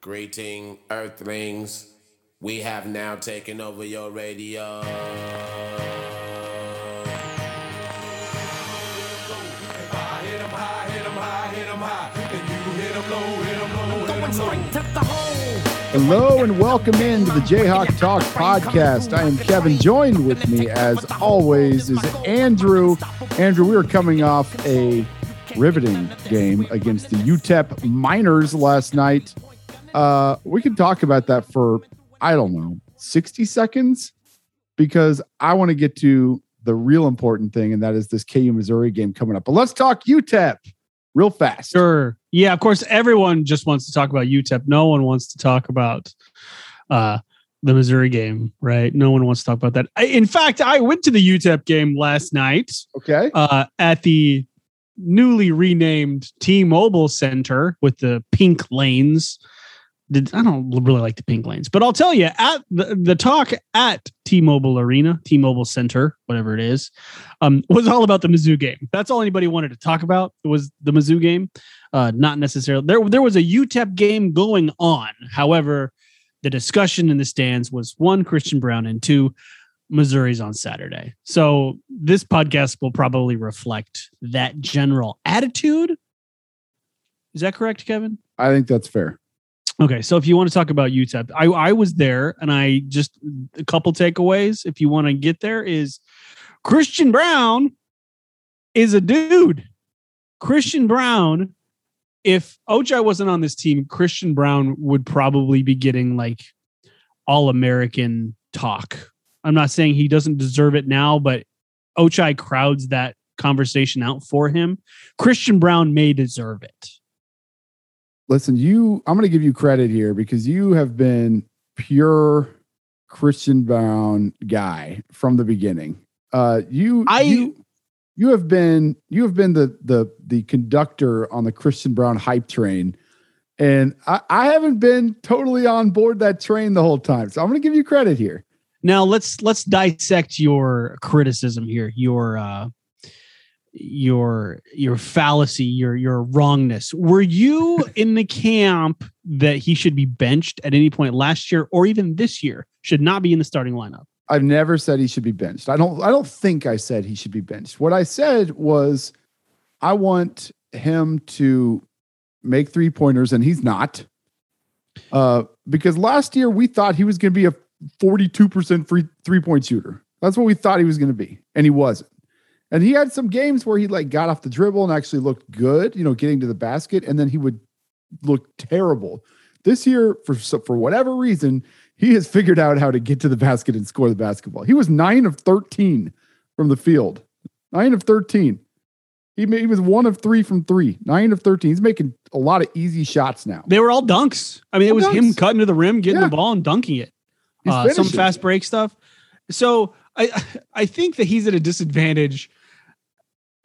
Greeting, Earthlings. We have now taken over your radio. Hello and welcome into the Jayhawk Talk podcast. I am Kevin. Joined with me, as always, is Andrew. Andrew, we are coming off a riveting game against the UTEP Miners last night. Uh, we can talk about that for I don't know 60 seconds because I want to get to the real important thing, and that is this KU Missouri game coming up. But let's talk UTEP real fast. Sure. Yeah, of course, everyone just wants to talk about UTEP. No one wants to talk about uh, the Missouri game, right? No one wants to talk about that. I, in fact, I went to the UTEP game last night. Okay. Uh, at the newly renamed T-Mobile Center with the pink lanes. Did, I don't really like the pink lanes, but I'll tell you at the, the talk at T-Mobile Arena, T-Mobile Center, whatever it is, um, was all about the Mizzou game. That's all anybody wanted to talk about was the Mizzou game. Uh, not necessarily there. There was a UTEP game going on. However, the discussion in the stands was one Christian Braun and two Missouri's on Saturday. So this podcast will probably reflect that general attitude. Is that correct, Kevin? I think that's fair. Okay, so if you want to talk about UTEP, I, I was there and I just a couple takeaways. If you want to get there, is Christian Braun is a dude. Christian Braun, if Ochai wasn't on this team, Christian Braun would probably be getting like all American talk. I'm not saying he doesn't deserve it now, but Ochai crowds that conversation out for him. Christian Braun may deserve it listen, you, I'm going to give you credit here because you have been pure Christian Braun guy from the beginning. Uh, you, I, you, you have been, you have been the the the conductor on the Christian Braun hype train, and I, I haven't been totally on board that train the whole time. So I'm going to give you credit here. Now let's let's dissect your criticism here. Your uh, your your fallacy, your your wrongness. Were you in the camp that he should be benched at any point last year or even this year? Should not be in the starting lineup. I've never said he should be benched. I don't I don't think I said he should be benched. What I said was I want him to make three pointers and he's not. Uh, because last year we thought he was going to be a 42% free three point shooter. That's what we thought he was going to be, and he wasn't. And he had some games where he like got off the dribble and actually looked good, you know, getting to the basket, and then he would look terrible. This year, for for whatever reason, he has figured out how to get to the basket and score the basketball. He was nine of thirteen from the field, nine of thirteen. He, made, he was one of three from three, nine of thirteen. He's making a lot of easy shots now. They were all dunks. I mean, all it was dunks. him cutting to the rim, getting yeah. the ball, and dunking it. Uh, some fast break stuff. So I I think that he's at a disadvantage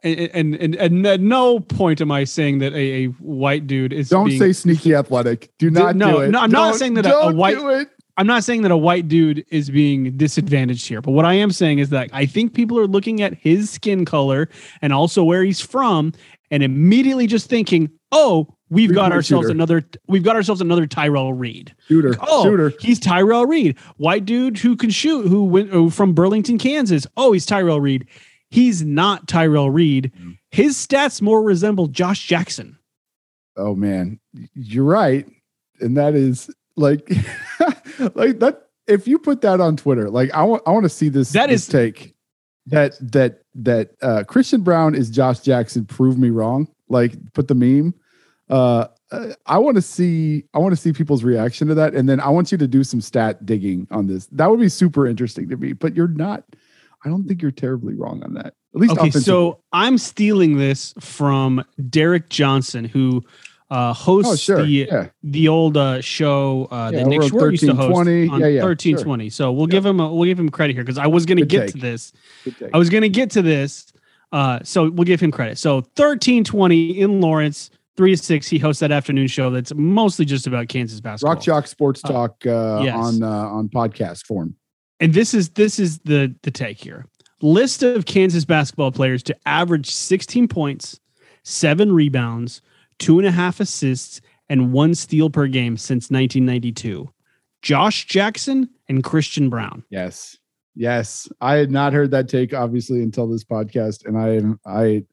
and, and, and at no point am I saying that a, a white dude is. Don't being, say sneaky athletic. Do not no, do it. No, I'm don't, not saying that a, a white. I'm not saying that a white dude is being disadvantaged here, but what I am saying is that I think people are looking at his skin color and also where he's from, and immediately just thinking, "Oh, we've got ourselves shooter. another. We've got ourselves another Tyrel Reed shooter. Oh, shooter. he's Tyrel Reed, white dude who can shoot, who went oh, from Burlington, Kansas. Oh, he's Tyrel Reed. He's not Tyrel Reed. Mm. His stats more resemble Josh Jackson. Oh man, you're right, and that is like, like that. If you put that on Twitter, like I want, I want to see this. That this is take that that that uh, Christian Braun is Josh Jackson. Prove me wrong. Like put the meme. Uh, I want to see I want to see people's reaction to that, and then I want you to do some stat digging on this. That would be super interesting to me. But you're not. I don't think you're terribly wrong on that. At least okay. So I'm stealing this from Derek Johnson, who uh, hosts oh, sure. the yeah. the old uh, show uh, yeah, that Nick Schwartz used to host on yeah, yeah, 1320. Sure. So we'll give him a, we'll give him credit here because I was going to get take. to this. I was going to get to this. Uh, so we'll give him credit. So 1320 in Lawrence, three to six. He hosts that afternoon show that's mostly just about Kansas basketball. Rock Chalk Sports uh, Talk uh, yes. on uh, on podcast form. And this is this is the the take here list of Kansas basketball players to average 16 points, seven rebounds, two and a half assists, and one steal per game since 1992. Josh Jackson and Christian Braun. Yes. Yes. I had not heard that take obviously until this podcast and I am I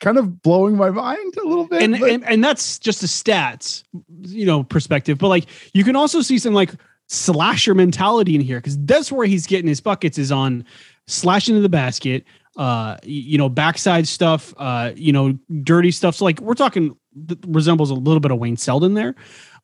kind of blowing my mind a little bit. And, and and that's just a stats, you know, perspective, but like you can also see some like slasher mentality in here cuz that's where he's getting his buckets is on slashing into the basket, uh you know, backside stuff, uh you know, dirty stuff. So like we're talking resembles a little bit of Wayne Selden there.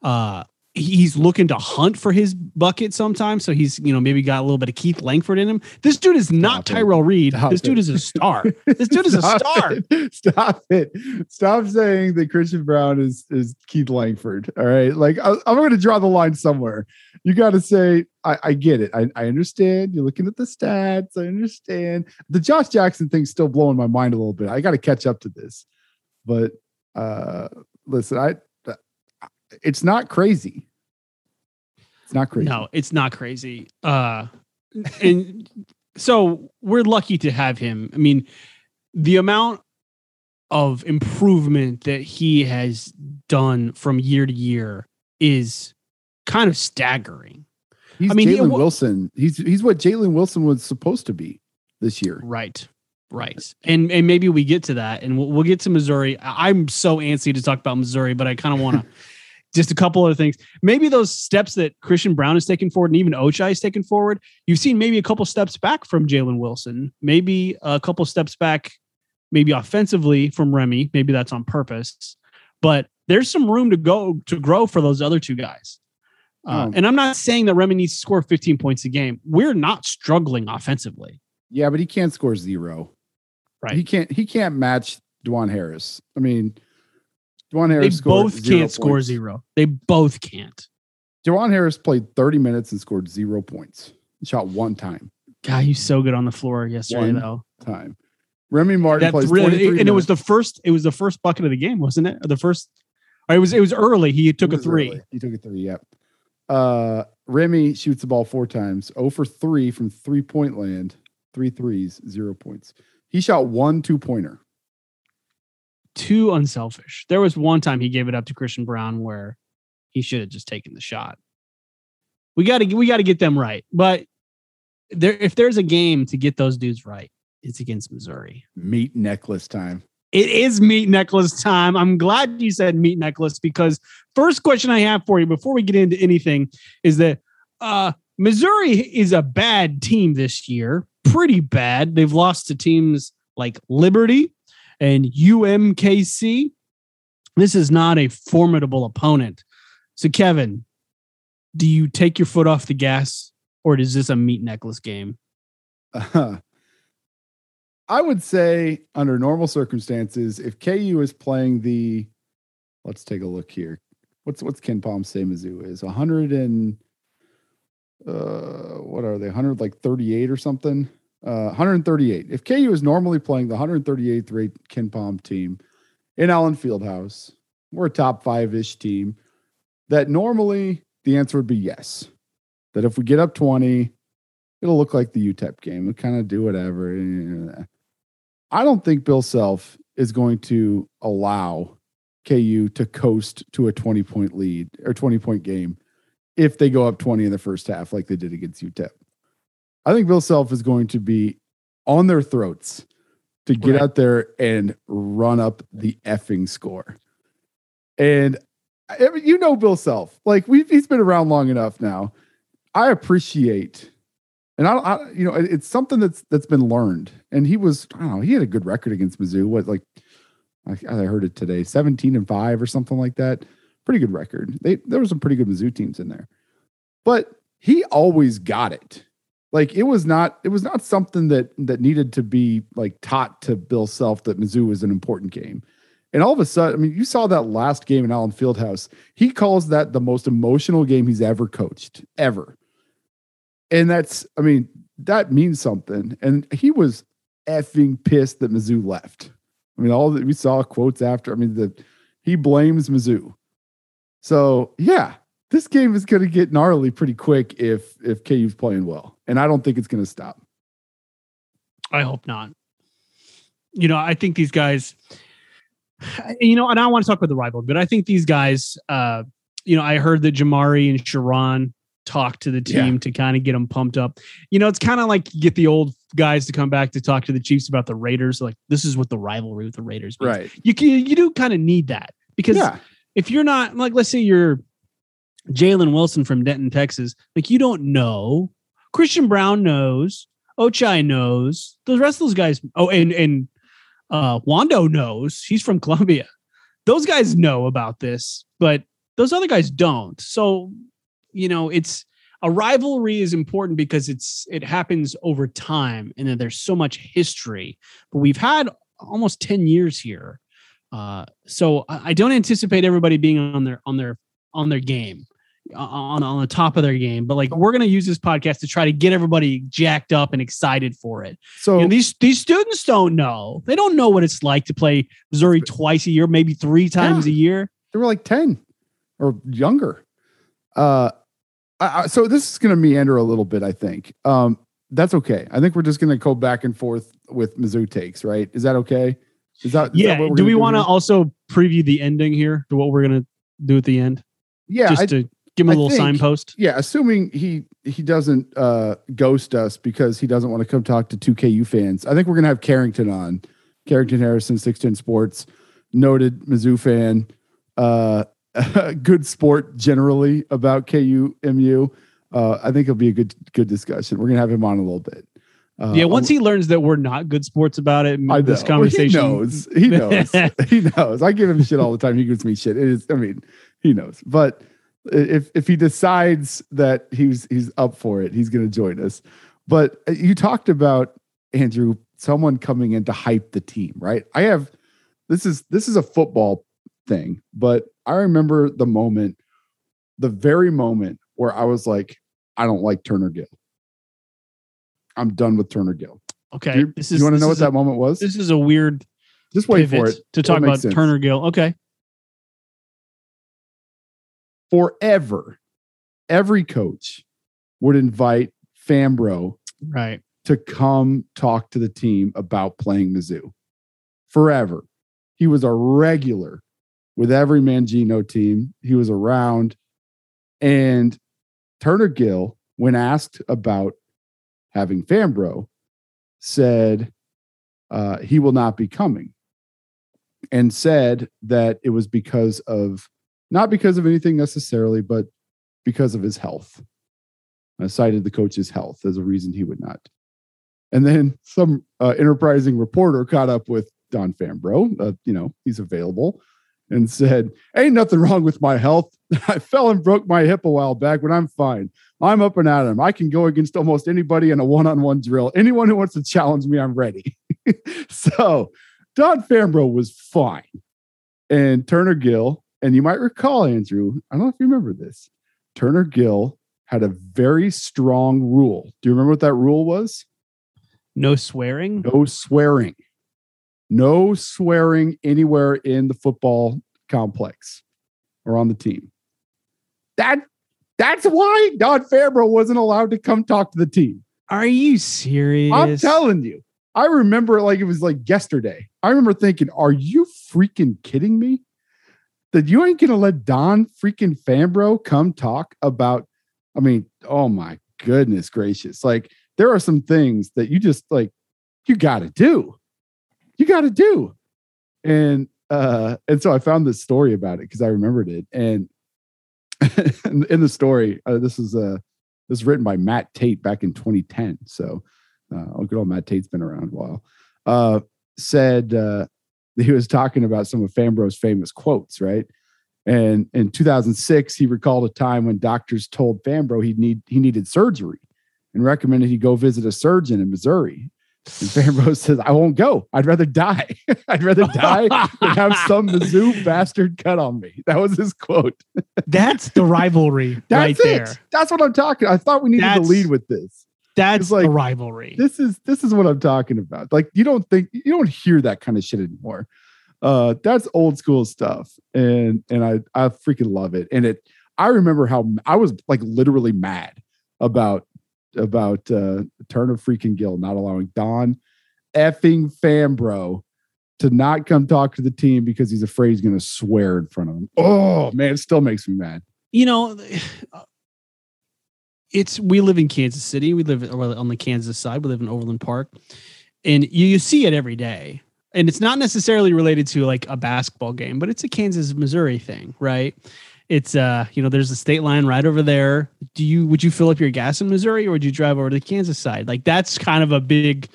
Uh he's looking to hunt for his bucket sometimes. So he's, you know, maybe got a little bit of Keith Langford in him. This dude is not Stop Tyrel Reed. Stop this dude it. is a star. This dude is a star. It. Stop it. Stop saying that Christian Braun is is Keith Langford. All right. Like I, am going to draw the line somewhere. You got to say, I, I get it. I, I understand. You're looking at the stats. I understand. The Josh Jackson thing's still blowing my mind a little bit. I got to catch up to this. But uh listen, I it's not crazy. It's not crazy. No, it's not crazy. Uh, and so we're lucky to have him. I mean, the amount of improvement that he has done from year to year is kind of staggering. He's I mean, Jalen Wilson. He's he's what Jalen Wilson was supposed to be this year. Right. Right. And and maybe we get to that and we'll, we'll get to Missouri. I'm so antsy to talk about Missouri, but I kind of want to just a couple other things. Maybe those steps that Christian Braun has taken forward and even Ochai has taken forward, you've seen maybe a couple steps back from Jalen Wilson, maybe a couple steps back, maybe offensively from Remy. Maybe that's on purpose, but there's some room to go to grow for those other two guys. Uh, oh. and I'm not saying that Remy needs to score 15 points a game. We're not struggling offensively. Yeah, but he can't score zero. Right. He can't. He can't match Dajuan Harris. I mean, Dajuan Harris. They both can't points. score zero. They both can't. Dajuan Harris played 30 minutes and scored zero points. He shot one time. God, he's so good on the floor yesterday, one though. Time. Remy Martin That's plays really, and minutes. it was the first. It was the first bucket of the game, wasn't it? The first. It was. It was early. He took a three. Early. He took a three. Yep. Uh, Remy shoots the ball four times. 0 for three from three point land. Three threes, zero points. He shot one two pointer too unselfish. There was one time he gave it up to Christian Braun where he should have just taken the shot. We got to we got to get them right. But there if there's a game to get those dudes right, it's against Missouri. Meat necklace time. It is meat necklace time. I'm glad you said meat necklace because first question I have for you before we get into anything is that uh Missouri is a bad team this year. Pretty bad. They've lost to teams like Liberty, and UMKC. This is not a formidable opponent. So, Kevin, do you take your foot off the gas or is this a meat necklace game? Uh, I would say, under normal circumstances, if KU is playing the, let's take a look here. What's what's KenPom say Mizzou is 100 and uh, what are they? 100 like 38 or something. Uh, 138. If KU is normally playing the 138th rate KenPom team in Allen Fieldhouse, we're a top five ish team. That normally the answer would be yes. That if we get up 20, it'll look like the UTEP game. We'll kind of do whatever. I don't think Bill Self is going to allow KU to coast to a 20 point lead or 20 point game if they go up 20 in the first half like they did against UTEP. I think Bill Self is going to be on their throats to get right. out there and run up the effing score. And I mean, you know Bill Self, like we've he's been around long enough now. I appreciate, and I, I, you know it's something that's that's been learned. And he was I don't know he had a good record against Mizzou. What like I, I heard it today, seventeen and five or something like that. Pretty good record. They there were some pretty good Mizzou teams in there, but he always got it like it was not it was not something that that needed to be like taught to Bill Self that Mizzou was an important game. And all of a sudden, I mean, you saw that last game in Allen Fieldhouse. He calls that the most emotional game he's ever coached, ever. And that's, I mean, that means something. And he was effing pissed that Mizzou left. I mean, all that we saw quotes after. I mean, the he blames Mizzou. So yeah, this game is going to get gnarly pretty quick if if KU's playing well, and I don't think it's going to stop. I hope not. You know, I think these guys. you know, and I want to talk about the rival, but I think these guys, uh, you know, I heard that Jamari and Sherron talk to the team Yeah. to kind of get them pumped up. You know, it's kind of like get the old guys to come back to talk to the Chiefs about the Raiders. Like this is what the rivalry with the Raiders means. Right. You can, you do kind of need that because Yeah. if you're not like, let's say you're Jalen Wilson from Denton, Texas, like you don't know. Christian Braun knows. Ochai knows. The rest of those guys. Oh, and and uh, Wando knows. He's from Columbia. Those guys know about this, but those other guys don't. So, you know, it's a rivalry is important because it's it happens over time, and then there's so much history. But we've had almost ten years here, uh, so I, I don't anticipate everybody being on their on their on their game on on the top of their game. But like we're gonna use this podcast to try to get everybody jacked up and excited for it. So You know, these these students don't know. They don't know what it's like to play Missouri twice a year, maybe three times a year. they were like 10 or younger. Uh, I, I, so this is going to meander a little bit, I think. Um, that's okay. I think we're just going to go back and forth with Mizzou takes, right? Is that okay? Is that, is that Yeah. we're Do we want to also preview the ending here to what we're gonna do at the end? Yeah, Just I, to give him a I little think- signpost. yeah. Assuming he he doesn't uh, ghost us because he doesn't want to come talk to two KU fans. I think we're gonna have Carrington on. Carrington Harrison, Six Ten Sports, noted Mizzou fan, uh, good sport generally about KU MU. Uh, I think it'll be a good good discussion. We're gonna have him on a little bit. Uh, yeah. Once he learns that we're not good sports about it, I this conversation. He knows. He knows. he knows. I give him shit all the time. He gives me shit. It is. I mean, he knows. But if if he decides that he's he's up for it, he's going to join us. But uh, you talked about Andrew, someone coming in to hype the team, right? I have. This is this is a football thing, but I remember the moment, the very moment where I was like, I don't like Turner Gill. I'm done with Turner Gill. Okay. Do you, this you want to know what is a- that moment was? This is a weird Just wait for it. to talk make about sense. Turner Gill. Okay. Forever, every coach would invite Fambrough Right. to come talk to the team about playing Mizzou. Forever. He was a regular with every Mangino team. He was around. And Turner Gill, when asked about having Fambrough, said uh, he will not be coming and said that it was because of, not because of anything necessarily, but because of his health. I cited the coach's health as a reason he would not. And then some uh, enterprising reporter caught up with Don Fambrough, uh, you know, he's available, and said, Ain't nothing wrong with my health. I fell and broke my hip a while back, but I'm fine. I'm up and at 'em. I can go against almost anybody in a one on one drill. Anyone who wants to challenge me, I'm ready. so Don Fambrough was fine. And Turner Gill, and you might recall, Andrew, I don't know if you remember this, Turner Gill had a very strong rule. Do you remember what that rule was? No swearing. No swearing. No swearing anywhere in the football complex or on the team. That that's why Don Fambrough wasn't allowed to come talk to the team. Are you serious? I'm telling you. I remember like it was like yesterday. I remember thinking, are you freaking kidding me? That you ain't gonna let Don freaking Fambrough come talk about. I mean, oh my goodness gracious. Like there are some things that you just like you gotta do. You gotta do. And uh and so I found this story about it because I remembered it. And in, the story, uh, this is uh this is written by Matt Tait back in 2010. So uh, oh, good old Matt Tait's been around a while. Uh, said uh, he was talking about some of Fambrough's famous quotes, right? And in 2006, he recalled a time when doctors told Fambrough he need he needed surgery and recommended he go visit a surgeon in Missouri. And Fambrough says, "I won't go. I'd rather die. I'd rather die than have some Mizzou bastard cut on me." That was his quote. That's the rivalry That's right it. there. That's what I'm talking. I thought we needed That's- to lead with this. That's like- the rivalry. this is this is what I'm talking about. Like you don't think you don't hear that kind of shit anymore. Uh that's old school stuff. And and I I freaking love it. And it I remember how I was like literally mad about about uh Turner freaking Gill not allowing Don effing Fambrough to not come talk to the team because he's afraid he's going to swear in front of them. Oh man, it still makes me mad. You know, it's we live in Kansas City. We live on the Kansas side. We live in Overland Park, and you, you see it every day. And it's not necessarily related to like a basketball game, but it's a Kansas Missouri thing, right? It's uh, you know, there's a state line right over there. Do you would you fill up your gas in Missouri or would you drive over to the Kansas side? Like that's kind of a big,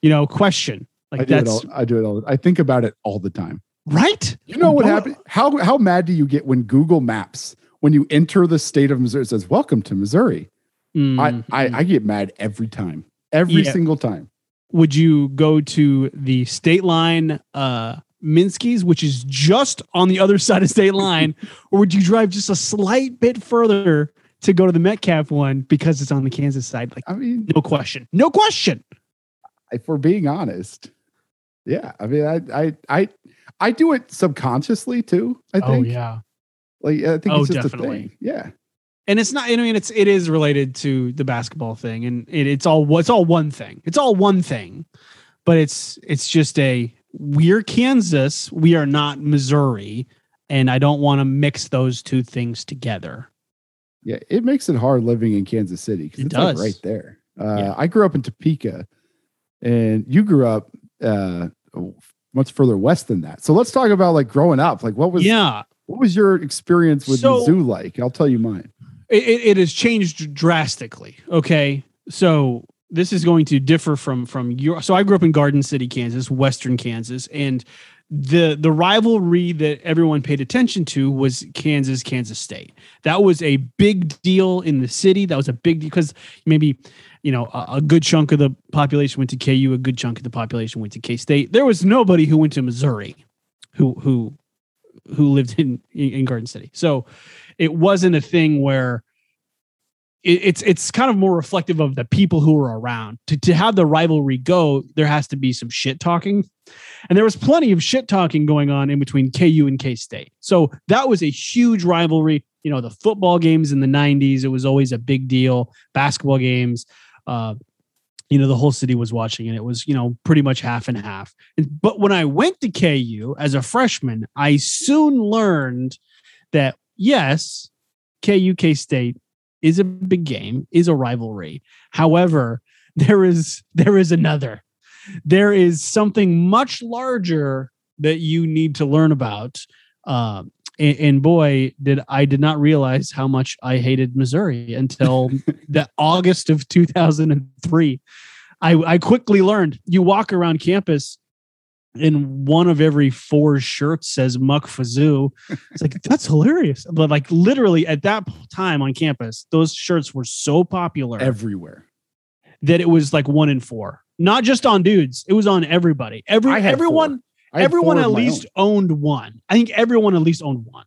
you know, question. Like I do that's it all, I do it all. I think about it all the time. right. You know what happened? How how mad do you get when Google Maps when you enter the state of Missouri it says "Welcome to Missouri"? Mm, I, I I get mad every time, every Yeah. single time. would you go to the state line uh Minsky's, which is just on the other side of state line, or would you drive just a slight bit further to go to the Metcalf one because it's on the Kansas side? Like, I mean, no question, no question. if we're being honest, yeah. I mean, I I I I do it subconsciously too. I think. Oh yeah, Like I think Oh, it's just definitely. a thing. Yeah. and it's not. I mean, it's it is related to the basketball thing, and it, it's all it's all one thing. It's all one thing, but it's it's just a we're Kansas, we are not Missouri, and I don't want to mix those two things together. Yeah, it makes it hard living in Kansas City because It it's like right there. Uh, Yeah. I grew up in Topeka, and you grew up uh, much further west than that. So let's talk about like growing up. Like, what was yeah, what was your experience with So- zoo like? I'll tell you mine. it, it, it has changed drastically. Okay, so this is going to differ from from your. So I grew up in Garden City, Kansas, Western Kansas, and the the rivalry that everyone paid attention to was Kansas Kansas State. That was a big deal in the city. That was a big deal because maybe you know a, a good chunk of the population went to KU, a good chunk of the population went to K State. There was nobody who went to Missouri, who who who lived in in Garden City. So it wasn't a thing where it, it's it's kind of more reflective of the people who were around. To to have the rivalry go, there has to be some shit talking. And there was plenty of shit talking going on in between KU and K State. So that was a huge rivalry. You know, the football games in the 90s, it was always a big deal. Basketball games, uh, you know, the whole city was watching, and it was, you know, pretty much half and half. But when I went to KU as a freshman, I soon learned that yes, KU K State is a big game, is a rivalry. However, there is there is another. There is something much larger that you need to learn about. Um, and, and boy, did I did not realize how much I hated Missouri until the August of 2003. I, I quickly learned you walk around campus and one of every four shirts says Muck Fizzou. It's like that's hilarious. But like literally at that time on campus, those shirts were so popular Everywhere. that it was like one in four. Not just on dudes, it was on everybody. Every everyone I everyone at least own. owned one. I think everyone at least owned one.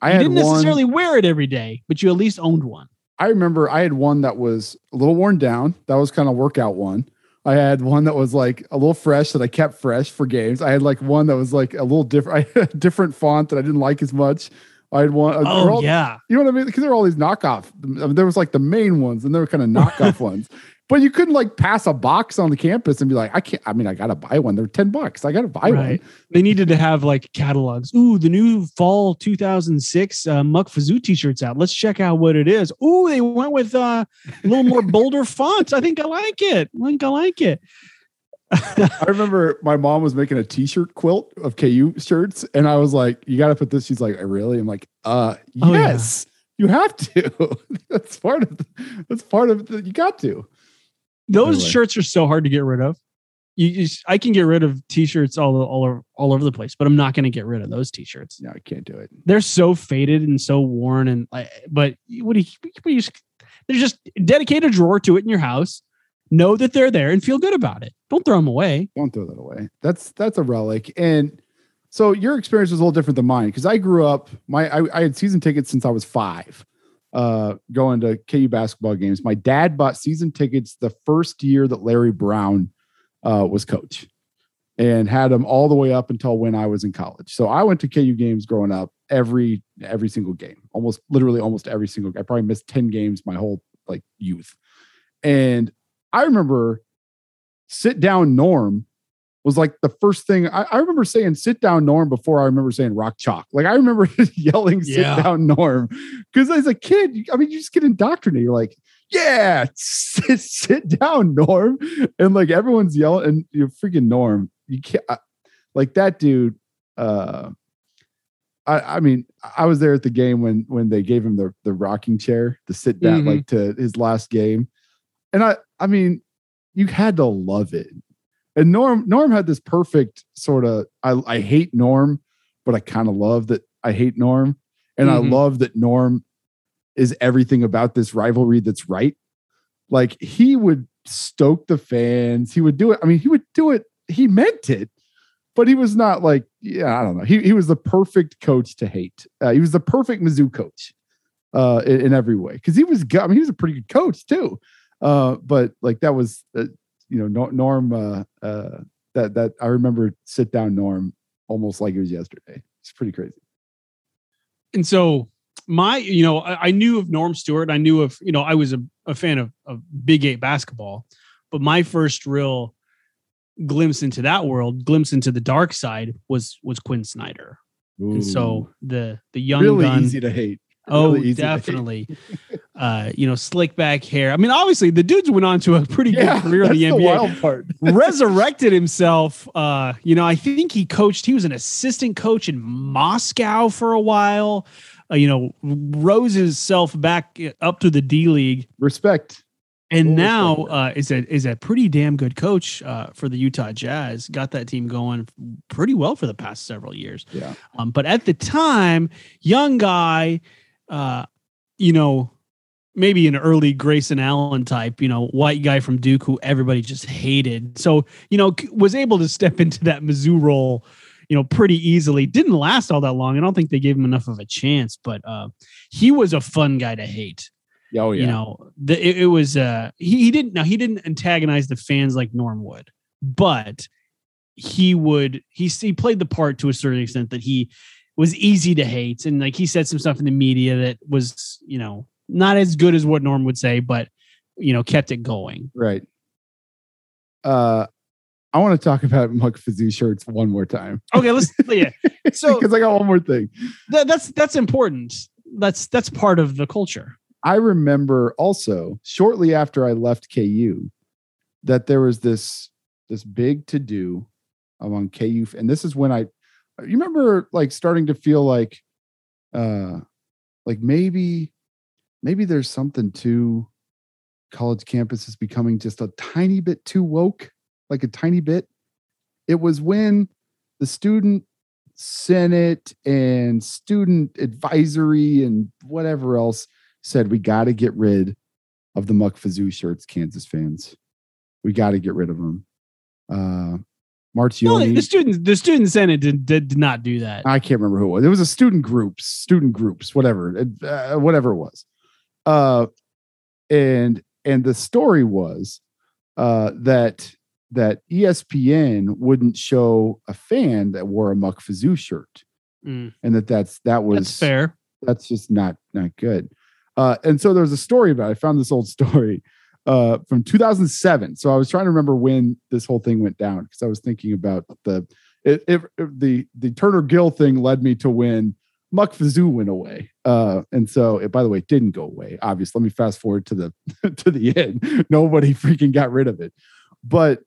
I You didn't one. necessarily wear it every day, but you at least owned one. I remember I had one that was a little worn down. That was kind of workout one. I had one that was like a little fresh that I kept fresh for games. I had like one that was like a little different, I had a different font that I didn't like as much. I had one. Uh, oh all- yeah. You know what I mean? Because there were all these knockoff. I mean, there was like the main ones, and there were kind of knockoff ones. But you couldn't like pass a box on the campus and be like, I can't. I mean, I gotta buy one. They're ten bucks. I gotta buy Right. one. They needed to have like catalogs. Ooh, the new fall 2006 uh, Muck Fizzou t-shirts out. Let's check out what it is. Ooh, they went with uh, a little more bolder fonts. I think I like it. I think I like it. I remember my mom was making a T-shirt quilt of KU shirts, and I was like, "You got to put this." She's like, "I "Really?" I'm like, "Uh, Oh, yeah. yes, you have to. that's part of. The, that's part of. The, you got to." Those shirts are so hard to get rid of. You, you I can get rid of t-shirts all all over, all over the place, but I'm not going to get rid of those t-shirts. No, I can't do it. They're so faded and so worn, and like, but what do you? What do you there's just dedicate a drawer to it in your house. Know that they're there and feel good about it. Don't throw them away. Don't throw that away. That's that's a relic. And so your experience was a little different than mine because I grew up. My I, I had season tickets since I was five, uh, going to KU basketball games. My dad bought season tickets the first year that Larry Brown uh, was coach, and had them all the way up until when I was in college. So I went to KU games growing up every every single game, almost literally almost every single. I probably missed ten games my whole like youth, and I remember sit down Norm was like the first thing I, I remember saying sit down Norm before I remember saying rock chalk. Like I remember yelling sit Yeah. down Norm because as a kid, I mean, you just get indoctrinated. You're like, yeah, sit, sit down Norm, and like everyone's yelling, and you're freaking Norm. You can't I- like that dude. Uh, I, I mean, I was there at the game when when they gave him the the rocking chair to sit down, Mhm. like to his last game, and I I mean, you had to love it. And Norm Norm had this perfect sort of I I hate Norm, but I kind of love that I hate Norm, and I Mhm. love that Norm is everything about this rivalry that's right. Like he would stoke the fans, he would do it. I mean, he would do it. He meant it, but he was not like yeah, I don't know. He he was the perfect coach to hate. Uh, he was the perfect Mizzou coach uh, in, in every way because he was. I mean, he was a pretty good coach too. Uh, but like that was, uh, you know, Norm. Uh, uh, that that I remember sit down Norm almost like it was yesterday. It's pretty crazy. and so my you know I, I knew of norm stewart i knew of you know i was a, a fan of, of big eight basketball but my first real glimpse into that world glimpse into the dark side was was quin snyder and so the the young really gun easy to hate. Oh really easy to hate. definitely uh you know slick back hair i mean obviously the dudes went on to a pretty Yeah, good career in the the nba resurrected himself. Uh, you know, I think he coached, he was an assistant coach in Moscow for a while. Uh, you know, rose himself back up to the D League, Respect. and Full now uh, is a is a pretty damn good coach uh, for the Utah Jazz. Got that team going pretty well for the past several years. Yeah. Um, but at the time, young guy, uh, you know, maybe an early Grayson Allen type, you know, white guy from Duke who everybody just hated. So, you know, was able to step into that Mizzou role, you know, pretty easily. Didn't last all that long. I don't think they gave him enough of a chance, but uh, he was a fun guy to hate. Oh yeah. You know, the, it, it was uh, he, he didn't now he didn't antagonize the fans like Norm would, but he would he he played the part to a certain extent that he was easy to hate and like he said some stuff in the media that was you know not as good as what Norm would say, but you know kept it going. right. Uh, I want to talk about Muck Fizzou shirts one more time Okay, let's yeah. So because I got one more thing. that, that's that's important. That's that's part of the culture. I remember also shortly after I left KU that there was this this big to do among KU, and this is when I you remember like starting to feel like uh like maybe maybe there's something to college campuses becoming just a tiny bit too woke, like a tiny bit. It was when the student senate and student advisory and whatever else said we got to get rid of the Muck Fizzou shirts, Kansas fans. We got to get rid of them. Uh, No, Marchiony, the students the student senate did, did, did not do that. I can't remember who it was. It was a student groups, student groups, whatever, it- uh, whatever it was. Uh, and and the story was uh, that that ESPN wouldn't show a fan that wore a Muck Fizzou shirt, Mm, and that that's that was that's fair. that's just not not good. Uh, and so there's a story about. It. I found this old story uh, from 2007. So I was trying to remember when this whole thing went down because I was thinking about the it, it- the the Turner Gill thing led me to when Muck Fizzou went away. Uh, and so it, by the way, didn't go away. Obviously, let me fast forward to the to the end. Nobody freaking got rid of it. But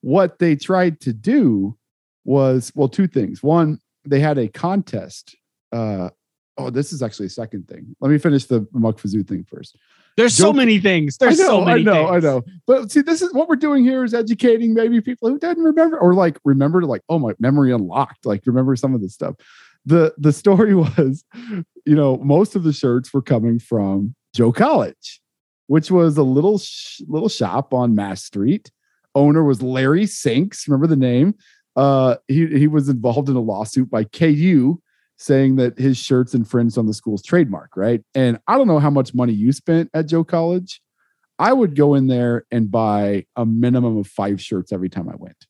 what they tried to do was well, two things. One, they had a contest. Uh, oh, this is actually a second thing. Let me finish the Muck Fizzou thing first. There's so many things. There's I know, so many I know, I know. But see, this is what we're doing here is educating maybe people who didn't remember or like remember to like, oh my memory unlocked, like remember some of this stuff. The the story was, you know, most of the shirts were coming from Joe College, which was a little sh- little shop on Mass Street. Owner was Larry Sinks. Remember the name? Uh, he he was involved in a lawsuit by KU saying that his shirts infringed on the school's trademark, right? And I don't know how much money you spent at Joe College. I would go in there and buy a minimum of five shirts every time I went.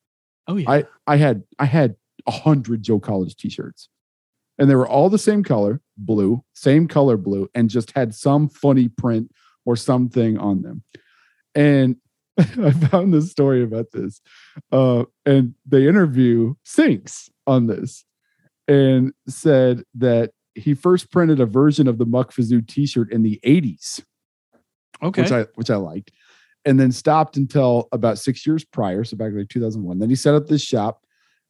Oh yeah. I I had I had a hundred Joe College t-shirts, and they were all the same color, blue, same color blue, and just had some funny print or something on them. And I found this story about this, uh, and they interview Sinks on this, and said that he first printed a version of the Muck Fizzou T-shirt in the '80s, Okay. which I which I liked, and then stopped until about six years prior, so back in like 2001. Then he set up this shop,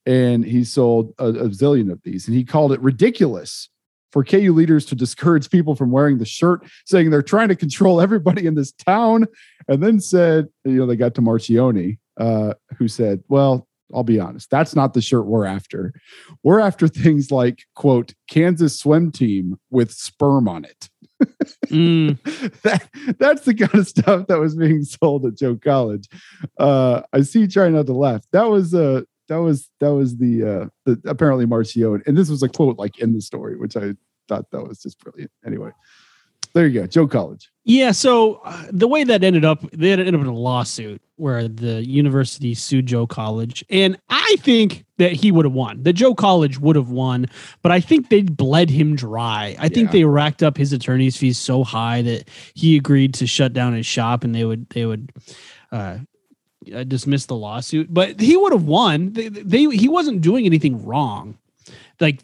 and he sold a, a zillion of these, and he called it ridiculous for KU leaders to discourage people from wearing the shirt, saying they're trying to control everybody in this town. And then said, you know, they got to Marchiony, uh, who said, well, I'll be honest, that's not the shirt we're after. We're after things like, quote, Kansas swim team with sperm on it. Mm, that, that's the kind of stuff that was being sold at Joe College. Uh, I see you trying not to laugh. That was uh that was that was the uh the apparently Marcion, and this was a quote like in the story, which I thought that was just brilliant. Anyway, there you go, Joe College. yeah. So uh, the way that ended up, they ended up in a lawsuit where the university sued Joe College, and I think that he would have won. That Joe College would have won, but I think they bled him dry. I think Yeah. they racked up his attorney's fees so high that he agreed to shut down his shop, and they would they would. Uh, uh, dismiss the lawsuit, but he would have won. They, they he wasn't doing anything wrong. Like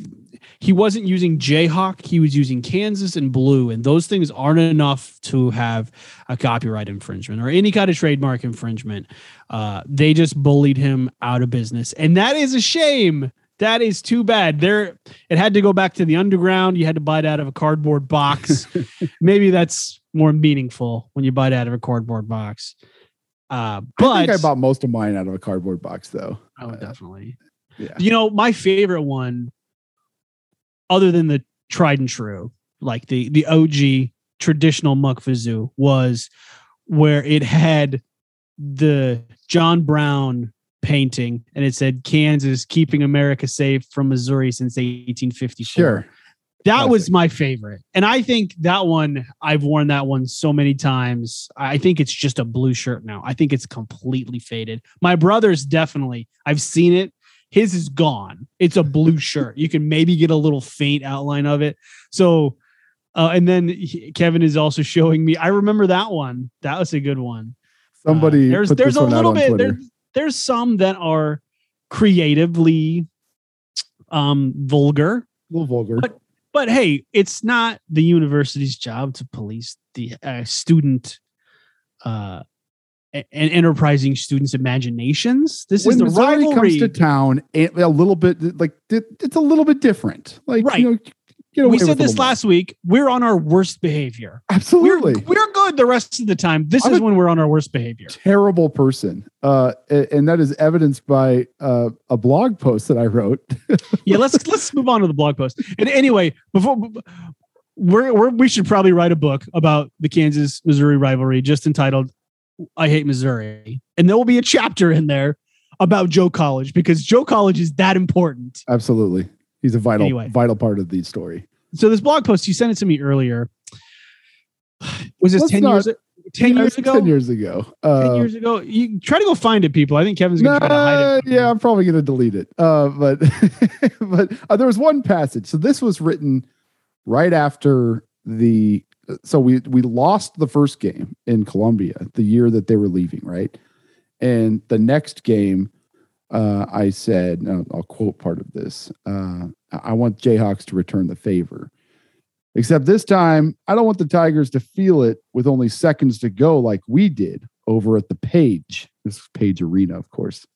he wasn't using Jayhawk, he was using Kansas and Blue, and those things aren't enough to have a copyright infringement or any kind of trademark infringement. Uh, they just bullied him out of business, and that is a shame. That is too bad. There, it had to go back to the underground. You had to buy it out of a cardboard box. Maybe that's more meaningful when you buy it out of a cardboard box. Uh, but I think I bought most of mine out of a cardboard box, though. Oh, definitely. Yeah. You know, my favorite one, other than the tried and true, like the the OG traditional Muck Fizzou, was where it had the John Brown painting and it said Kansas keeping America safe from Missouri since 1854. Sure. That was my favorite. And I think that one, I've worn that one so many times. I think it's just a blue shirt now. I think it's completely faded. My brother's definitely, I've seen it. His is gone. It's a blue shirt. You can maybe get a little faint outline of it. So, uh, and then he- Kevin is also showing me. I remember that one. That was a good one. Uh, Somebody there's put there's this a one little bit Twitter. there, there's some that are creatively um vulgar a little vulgar. But- but hey, it's not the university's job to police the uh, student uh, a- and enterprising students' imaginations. This when is the Missouri rivalry. comes to town, a little bit like it, it's a little bit different. Like Right. you know, we said this more. last week. We're on our worst behavior. We're, Absolutely. we're good the rest of the time. This I'm is when we're on our worst behavior. terrible person. Uh, and that is evidenced by uh, a blog post that I wrote. yeah, let's let's move on to the blog post. And anyway, before we're, we're we should probably write a book about the Kansas Missouri rivalry, just entitled "I Hate Missouri," and there will be a chapter in there about Joe College because Joe College is that important. Absolutely. He's a vital, Anyway. vital part of the story. So this blog post you sent it to me earlier. Was this Let's ten not- years? Ten years ago. 10 years ago. Uh, 10 years ago. You try to go find it, people. I think Kevin's gonna try to hide it. yeah. I'm probably going to delete it. Uh, but but uh, there was one passage. So this was written right after the. So we we lost the first game in Columbia the year that they were leaving, right? And the next game, uh, I said, I'll quote part of this. Uh, I want Jayhawks to return the favor. Except this time, I don't want the Tigers to feel it with only seconds to go like we did over at the Paige. This is Paige Arena, of course.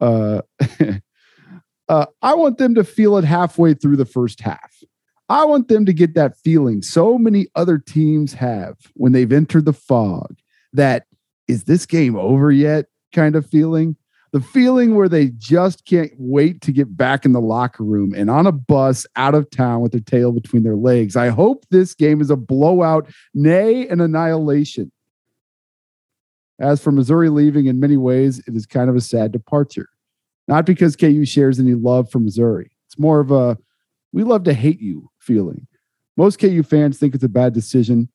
Uh, uh, I want them to feel it halfway through the first half. I want them to get that feeling so many other teams have when they've entered the fog that is this game over yet kind of feeling. The feeling where they just can't wait to get back in the locker room and on a bus out of town with their tail between their legs. I hope this game is a blowout, nay, an annihilation. As for Missouri leaving, in many ways, it is kind of a sad departure. Not because KU shares any love for Missouri. It's more of a we love to hate you feeling. Most KU fans think it's a bad decision,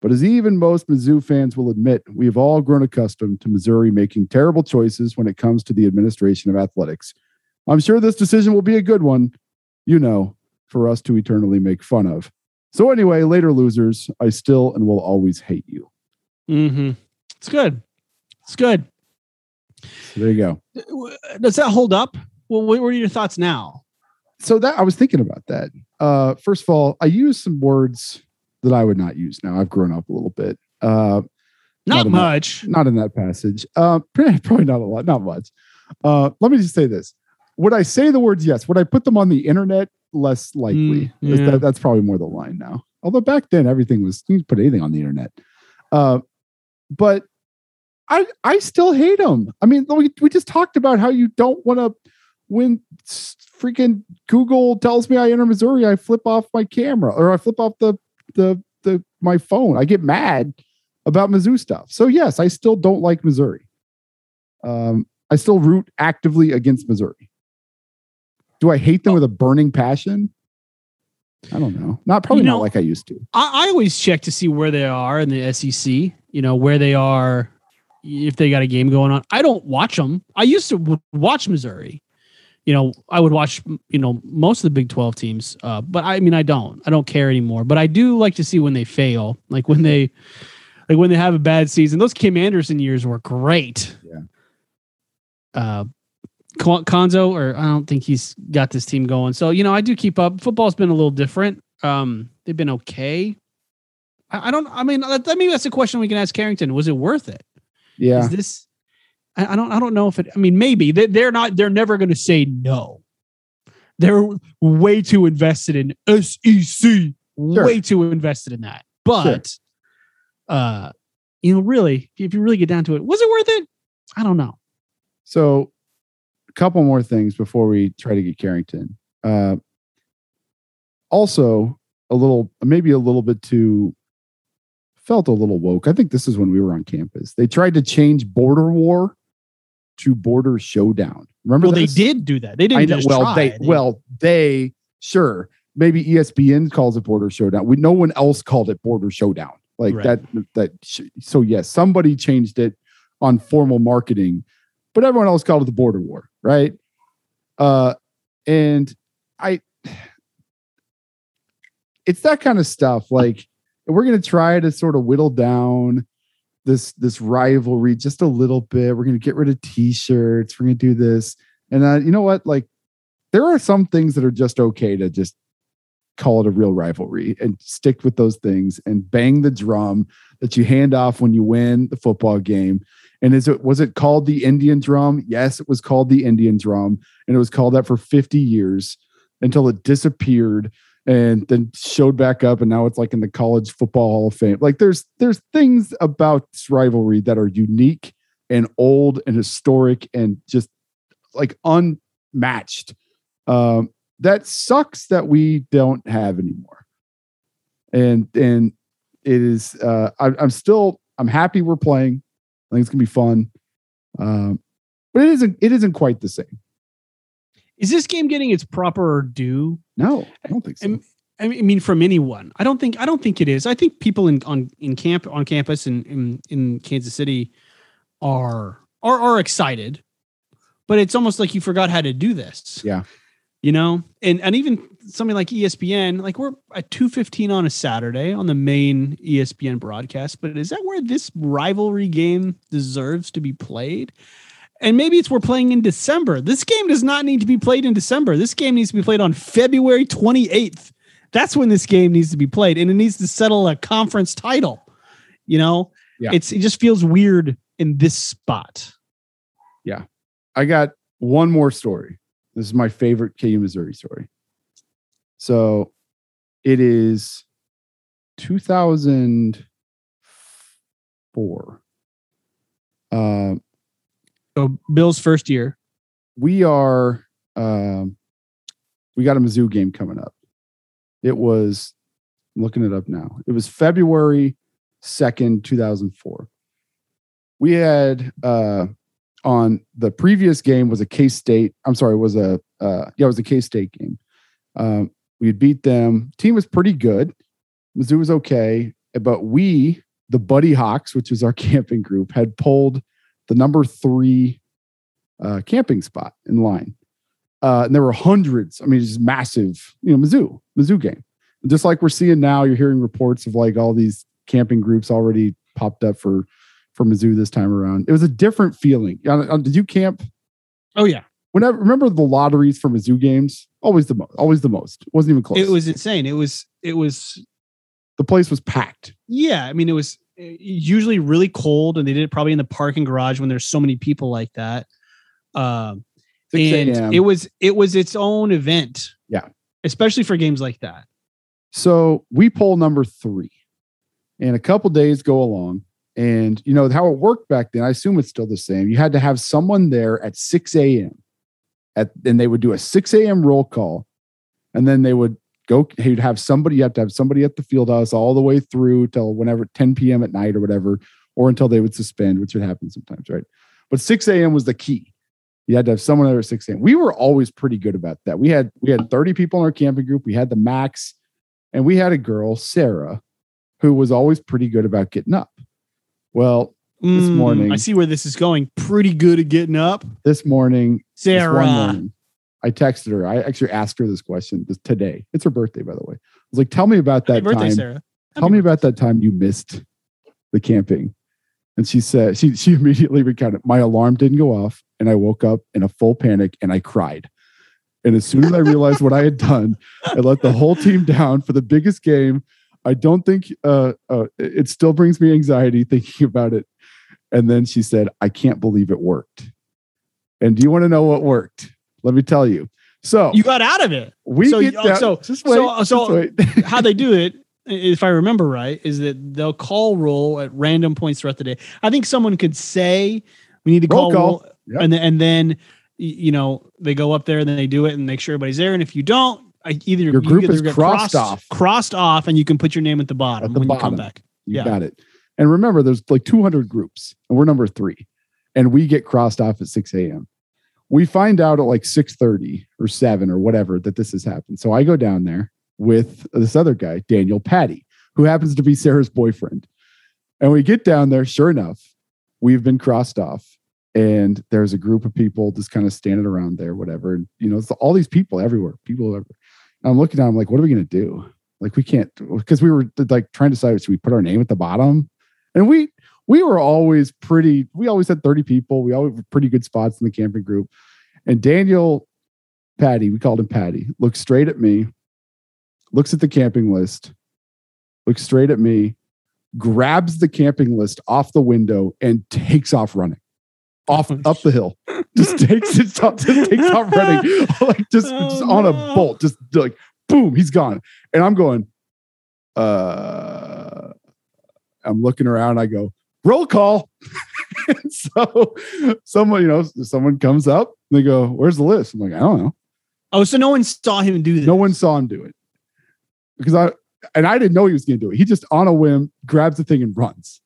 but as even most Mizzou fans will admit, we have all grown accustomed to Missouri making terrible choices when it comes to the administration of athletics. I'm sure this decision will be a good one, you know, for us to eternally make fun of. So, anyway, later losers, I still and will always hate you. Mm-hmm. It's good. It's good. So there you go. Does that hold up? Well, what are your thoughts now? So that I was thinking about that. Uh, first of all, I use some words that I would not use now. I've grown up a little bit. Uh, Not, Not much. not in that passage. Uh, probably not a lot, not much. Uh, let me just say this: Would I say the words yes? Would I put them on the internet? Less likely. Mm, yeah. that, that's probably more the line now. Although back then everything was you could put anything on the internet. Uh, but I I still hate them. I mean, we, we just talked about how you don't want to when freaking Google tells me I enter Missouri, I flip off my camera or I flip off the the the my phone. I get mad about Mizzou stuff. So yes, I still don't like Missouri. Um, I still root actively against Missouri. Do I hate them with a burning passion? I don't know. Not probably You not like I used to. I, I always check to see where they are in the SEC. You know where they are, if they got a game going on. I don't watch them. I used to watch Missouri. You know, I would watch. You know, most of the Big Twelve teams. Uh, but I mean, I don't. I don't care anymore. But I do like to see when they fail, like when they, like when they have a bad season. Those Kim Anderson years were great. Yeah. Uh, Cuonzo, or I don't think he's got this team going. So you know, I do keep up. Football's been a little different. Um, they've been okay. I, I don't. I mean, that- maybe that's a question we can ask Carrington. Was it worth it? Yeah. Is this? I, I don't. I don't know if it. I mean, maybe they, they're not. They're never going to say no. They're way too invested in SEC. Way too invested in that. But, uh, you know, really, if you really get down to it, was it worth it? I don't know. So, a couple more things before we try to get Carrington. Uh, also, a little, maybe a little bit too, felt a little woke. I think this is when we were on campus. They tried to change border war to border showdown. Remember? Well, this? they did do that. They didn't I know. Well, try. they, well, they sure maybe ESPN calls it border showdown. We no one else called it border showdown. Like Right. that. That. So yes, somebody changed it on formal marketing, but everyone else called it the border war, right? Uh, and I, it's that kind of stuff. Like we're gonna try to sort of whittle down this this rivalry just a little bit. We're gonna get rid of t-shirts. We're gonna do this, and uh, you know what? Like there are some things that are just okay to just call it a real rivalry and stick with those things and bang the drum that you hand off when you win the football game. And is it was it called the Indian drum? Yes, it was called the Indian drum, and it was called that for 50 years until it disappeared and then showed back up and now it's like in the college football hall of fame. Like there's there's things about this rivalry that are unique and old and historic and just like unmatched. Um, that sucks that we don't have anymore. And and it is uh I, I'm still I'm happy we're playing. I think it's gonna be fun. Um, but it isn't it isn't quite the same. Is this game getting its proper due? No, I don't think so. And- I mean, from anyone. I don't think. I don't think it is. I think people in on in camp on campus in in, in Kansas City are are are excited, but it's almost like you forgot how to do this. Yeah. You know, and and even something like ESPN, like we're at two fifteen on a Saturday on the main ESPN broadcast, but is that where this rivalry game deserves to be played? And maybe it's we're playing in December. This game does not need to be played in December. This game needs to be played on February 28th. That's when this game needs to be played, and it needs to settle a conference title. You know, Yeah. it's it just feels weird in this spot. Yeah. I got one more story. This is my favorite KU Missouri story. So it is 2004. Uh, So Bill's first year. we are, um, we got a Mizzou game coming up. It was, I'm looking it up now. It was February 2nd, 2004. We had, uh, on the previous game was a K-State. I'm sorry, it was a uh, yeah, it was a K-State game. Um, we had beat them. Team was pretty good. Mizzou was okay, but we, the Buddy Hawks, which is our camping group, had pulled the number three uh, camping spot in line. Uh, and there were hundreds. I mean, just massive. You know, Mizzou, Mizzou game. Just like we're seeing now, you're hearing reports of like all these camping groups already popped up for for Mizzou this time around. It was a different feeling. Uh, Did you camp? Oh yeah, Whenever remember the lotteries for Mizzou games? Always the most. Always the most. It wasn't even close. it was insane. It was it was the place was packed. yeah. I mean, it was usually really cold, and they did it probably in the parking garage when there's so many people like that. Um, 6 and it was it was its own event. Yeah. especially for games like that. So we poll number three, and a couple days go along. And you know how it worked back then. I assume it's still the same. You had to have someone there at 6 a.m. At and they would do a 6 a.m. roll call, and then they would go. He'd have somebody. You have to have somebody at the field house all the way through till whenever 10 p.m. at night or whatever, or until they would suspend, which would happen sometimes, right? But 6 a.m. was the key. You had to have someone there at 6 a.m. We were always pretty good about that. We had we had 30 people in our camping group. We had the max, and we had a girl, Sarah, who was always pretty good about getting up. Well, This Mm, morning- I see where this is going. Pretty good at getting up, this morning, this Sarah. morning, I texted her. I actually asked her this question this, today. It's her birthday, by the way. I was like, "Tell me about that Happy birthday, time. Sarah. Tell me about that time you missed the camping." And she said, she she immediately recounted. My alarm didn't go off, and I woke up in a full panic and I cried. And as soon as I realized what I had done, I let the whole team down for the biggest game. I don't think uh, uh, it still brings me anxiety thinking about it. And then she said, I can't believe it worked. And do you want to know what worked? Let me tell you. So You got out of it. we so get oh, down, so- just wait. so- so- just. How they do it, if I remember right, is that they'll call roll at random points throughout the day. I think someone could say we need to Roll call call. roll, Yep. and then and then you know they go up there and then they do it and make sure everybody's there. And if you don't, I either Your you group either is get crossed off. crossed off, and you can put your name at the bottom At the when you come back. You Yeah. got it. And remember, there's like 200 groups, and we're number three, and we get crossed off at 6 a.m. We find out at like 6:30 or 7 or whatever that this has happened. So I go down there with this other guy, Daniel Patty, who happens to be Sarah's boyfriend. And we get down there. Sure enough, we've been crossed off, and there's a group of people just kind of standing around there, whatever. And you know, it's all these people everywhere, people everywhere. And I'm looking at them like, what are we gonna do? Like we can't because we were like trying to decide should we put our name at the bottom, and we we were always pretty. We always had thirty people. We always were pretty good spots in the camping group. And Daniel, Patty, we called him Patty, looks straight at me, looks at the camping list, looks straight at me, grabs the camping list off the window, and takes off running off up the hill. Just takes it off, just takes off running, like just, just Oh, on a no. bolt, just like boom, he's gone. And I'm going, uh, I'm looking around. I go, roll call. so someone, you know, someone comes up. They go, "Where's the list?" I'm like, "I don't know." Oh, so no one saw him do this. No one saw him do it because I and I didn't know he was going to do it. He just on a whim grabs the thing and runs.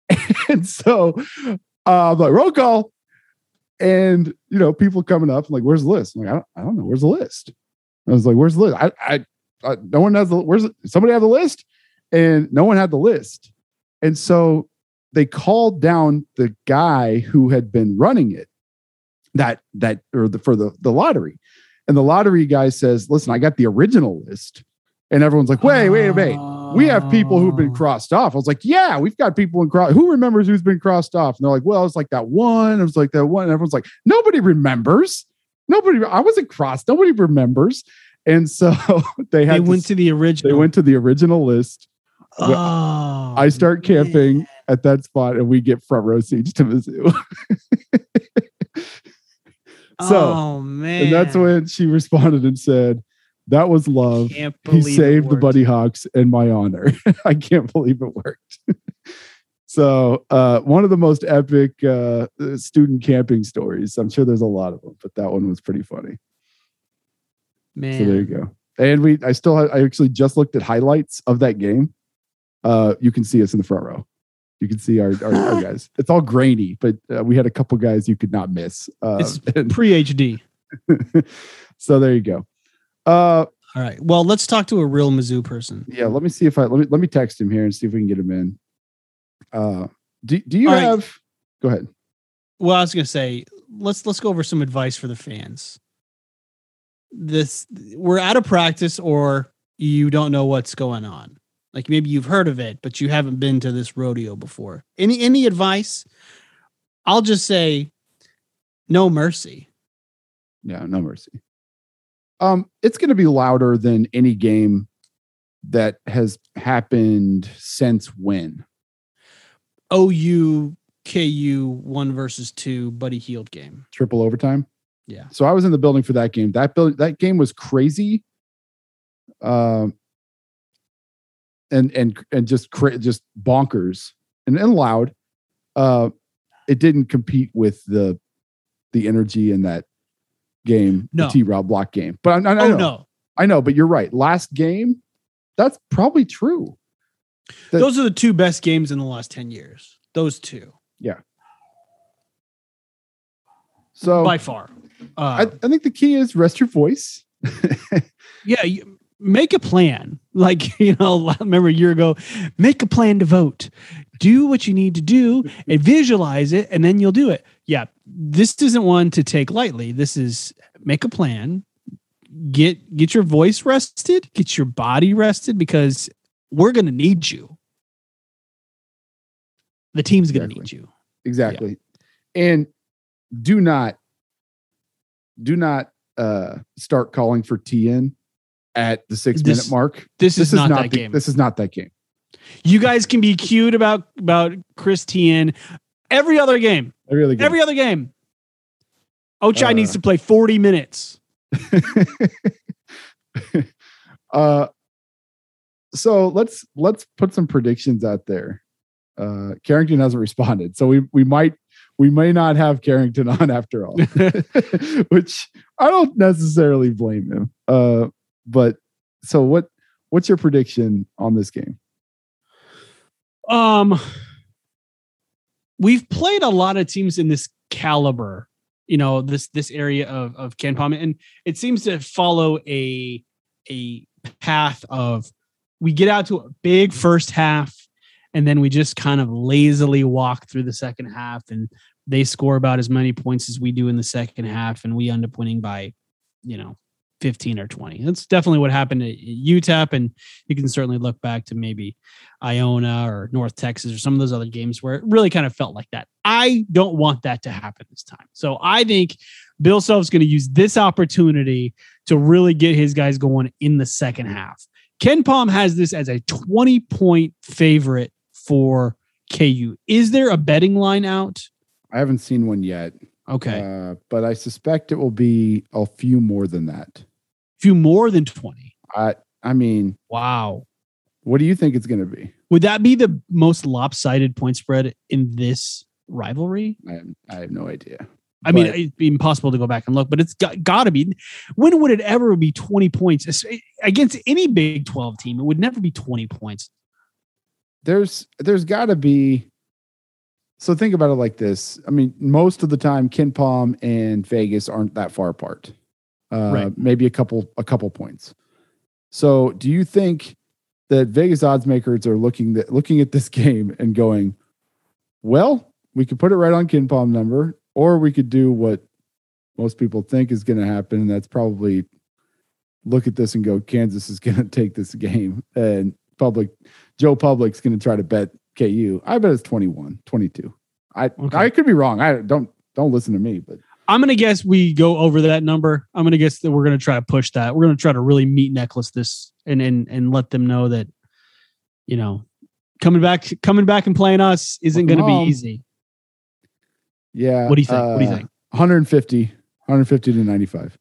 and so uh, I'm like, roll call. And you know, people coming up like, "Where's the list?" I'm like, I don't, I don't know. Where's the list? I was like, "Where's the list?" I, I, I no one has the. Where's the, somebody have the list? And no one had the list. And so they called down the guy who had been running it, that that or the for the the lottery. And the lottery guy says, "Listen, I got the original list." And everyone's like, "Wait, wait, wait. We have people who've been Oh. crossed off." I was like, "Yeah, we've got people in cross. Who remembers who's been crossed off?" And they're like, "Well, it's like that one. It was like that one." And everyone's like, "Nobody remembers. Nobody. I wasn't crossed. Nobody remembers." And so they had They to went to the original. they went to the original list. Oh, I start camping oh, man. At that spot, and we get front row seats to Mizzou. so, oh man, and that's when she responded and said, "That was love. He saved the. Buddy Hawks in my honor. I can't believe it worked." so, uh, one of the most epic uh, student camping stories. I'm sure there's a lot of them, but that one was pretty funny. Man, So there you go. And we, I still, have, I actually just looked at highlights of that game. Uh, you can see us in the front row. You can see our, our, our guys. It's all grainy, but uh, we had a couple guys you could not miss. Uh, It's pre HD. so there you go. Uh, All right. Well, let's talk to a real Mizzou person. yeah. Let me see if I let me let me text him here and see if we can get him in. Uh, do do you All right. have? Go ahead. Well, I was gonna say let's let's go over some advice for the fans. This we're out of practice, or you don't know what's going on. Like maybe you've heard of it, but you haven't been to this rodeo before. Any any advice? I'll just say no mercy. Yeah, no mercy. Um, it's going to be louder than any game that has happened since when? OU KU one versus two Buddy Hield game. Triple overtime. Yeah. So I was in the building for that game. That build that game was crazy. Um, and and and just cra- just bonkers and, and loud. Uh, it didn't compete with the the energy in that game, No. the T Rob block game. But I, I, I oh know, no. I know, but you're right. Last game, that's probably true. That- Those are the two best games in the last 10 years. Those two. Yeah. So by far. I, Uh, I think the key is rest your voice. yeah, you, make a plan. Like, you know, I remember a year ago, make a plan to vote. Do what you need to do and visualize it, and then you'll do it. Yeah, this isn't one to take lightly. This is make a plan, get get your voice rested, get your body rested, because we're gonna need you. The team's gonna need you. exactly. And do not do not uh start calling for Teahan at the six This- minute mark. This, is, not, that the, game. This is not that game. You guys can be cute about about Chris Teahan every other game. Every other game. Every other game. Ochai Uh, needs to play 40 minutes. uh so let's let's put some predictions out there. Uh Carrington hasn't responded. So we we might we may not have Carrington on after all. Which I don't necessarily blame him. Uh but so what what's your prediction on this game? Um we've played a lot of teams in this caliber, you know, this this area of of KenPom, and it seems to follow a a path of we get out to a big first half and then we just kind of lazily walk through the second half and they score about as many points as we do in the second half and we end up winning by you know 15 or 20 that's definitely what happened at utep and you can certainly look back to maybe iona or north texas or some of those other games where it really kind of felt like that. I don't want that to happen this time. So i think bill self's going to use this opportunity to really get his guys going in the second half. KenPom has this as a 20 point favorite for ku is there a betting line out? I haven't seen one yet. okay. Uh, but I suspect it will be a few more than that. Few more than 20 I I mean, wow what do you think it's going to be? Would that be the most lopsided point spread in this rivalry? I have, I have no idea. I mean, it'd be impossible to go back and look, but it's got, got to be. When would it ever be 20 points against any Big 12 team? It would never be 20 points. there's there's got to be so think about it like this i mean most of the time KenPom and vegas aren't that far apart uh Right. maybe a couple a couple points so do you think that vegas odds makers are looking that looking at this game and going well we could put it right on KenPom number or we could do what most people think is going to happen and that's probably look at this and go kansas is going to take this game and public Joe Public's going to try to bet KU. I bet it's 21, 22. I Okay. I could be wrong. I don't don't listen to me, but I'm going to guess we go over that number. I'm going to guess that we're going to try to push that. We're going to try to really meet necklace this and, and, and let them know that, you know, coming back, coming back and playing us isn't going to be easy. yeah. What do you think? What do you uh, think? 150, 150 to 95.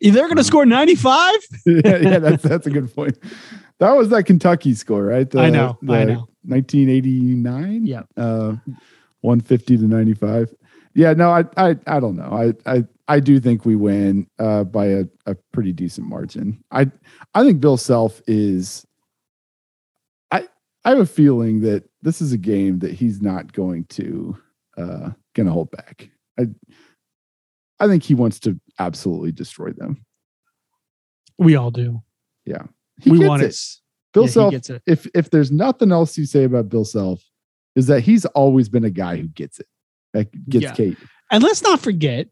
They're going to score 95. yeah, yeah, that's that's a good point. That was that Kentucky score, right? The- I know. I know. 1989. Yeah. Uh, 150 to 95. Yeah, no, I I I don't know. I I I do think we win uh by a, a pretty decent margin. I I think Bill Self is I I have a feeling that this is a game that he's not going to uh gonna hold back. I I think he wants to absolutely destroy them. We all do. He we gets want it. it. Bill Yeah, Self gets it. if if there's nothing else you say about Bill Self, is that he's always been a guy who gets it. That gets Yeah. Kate. And let's not forget,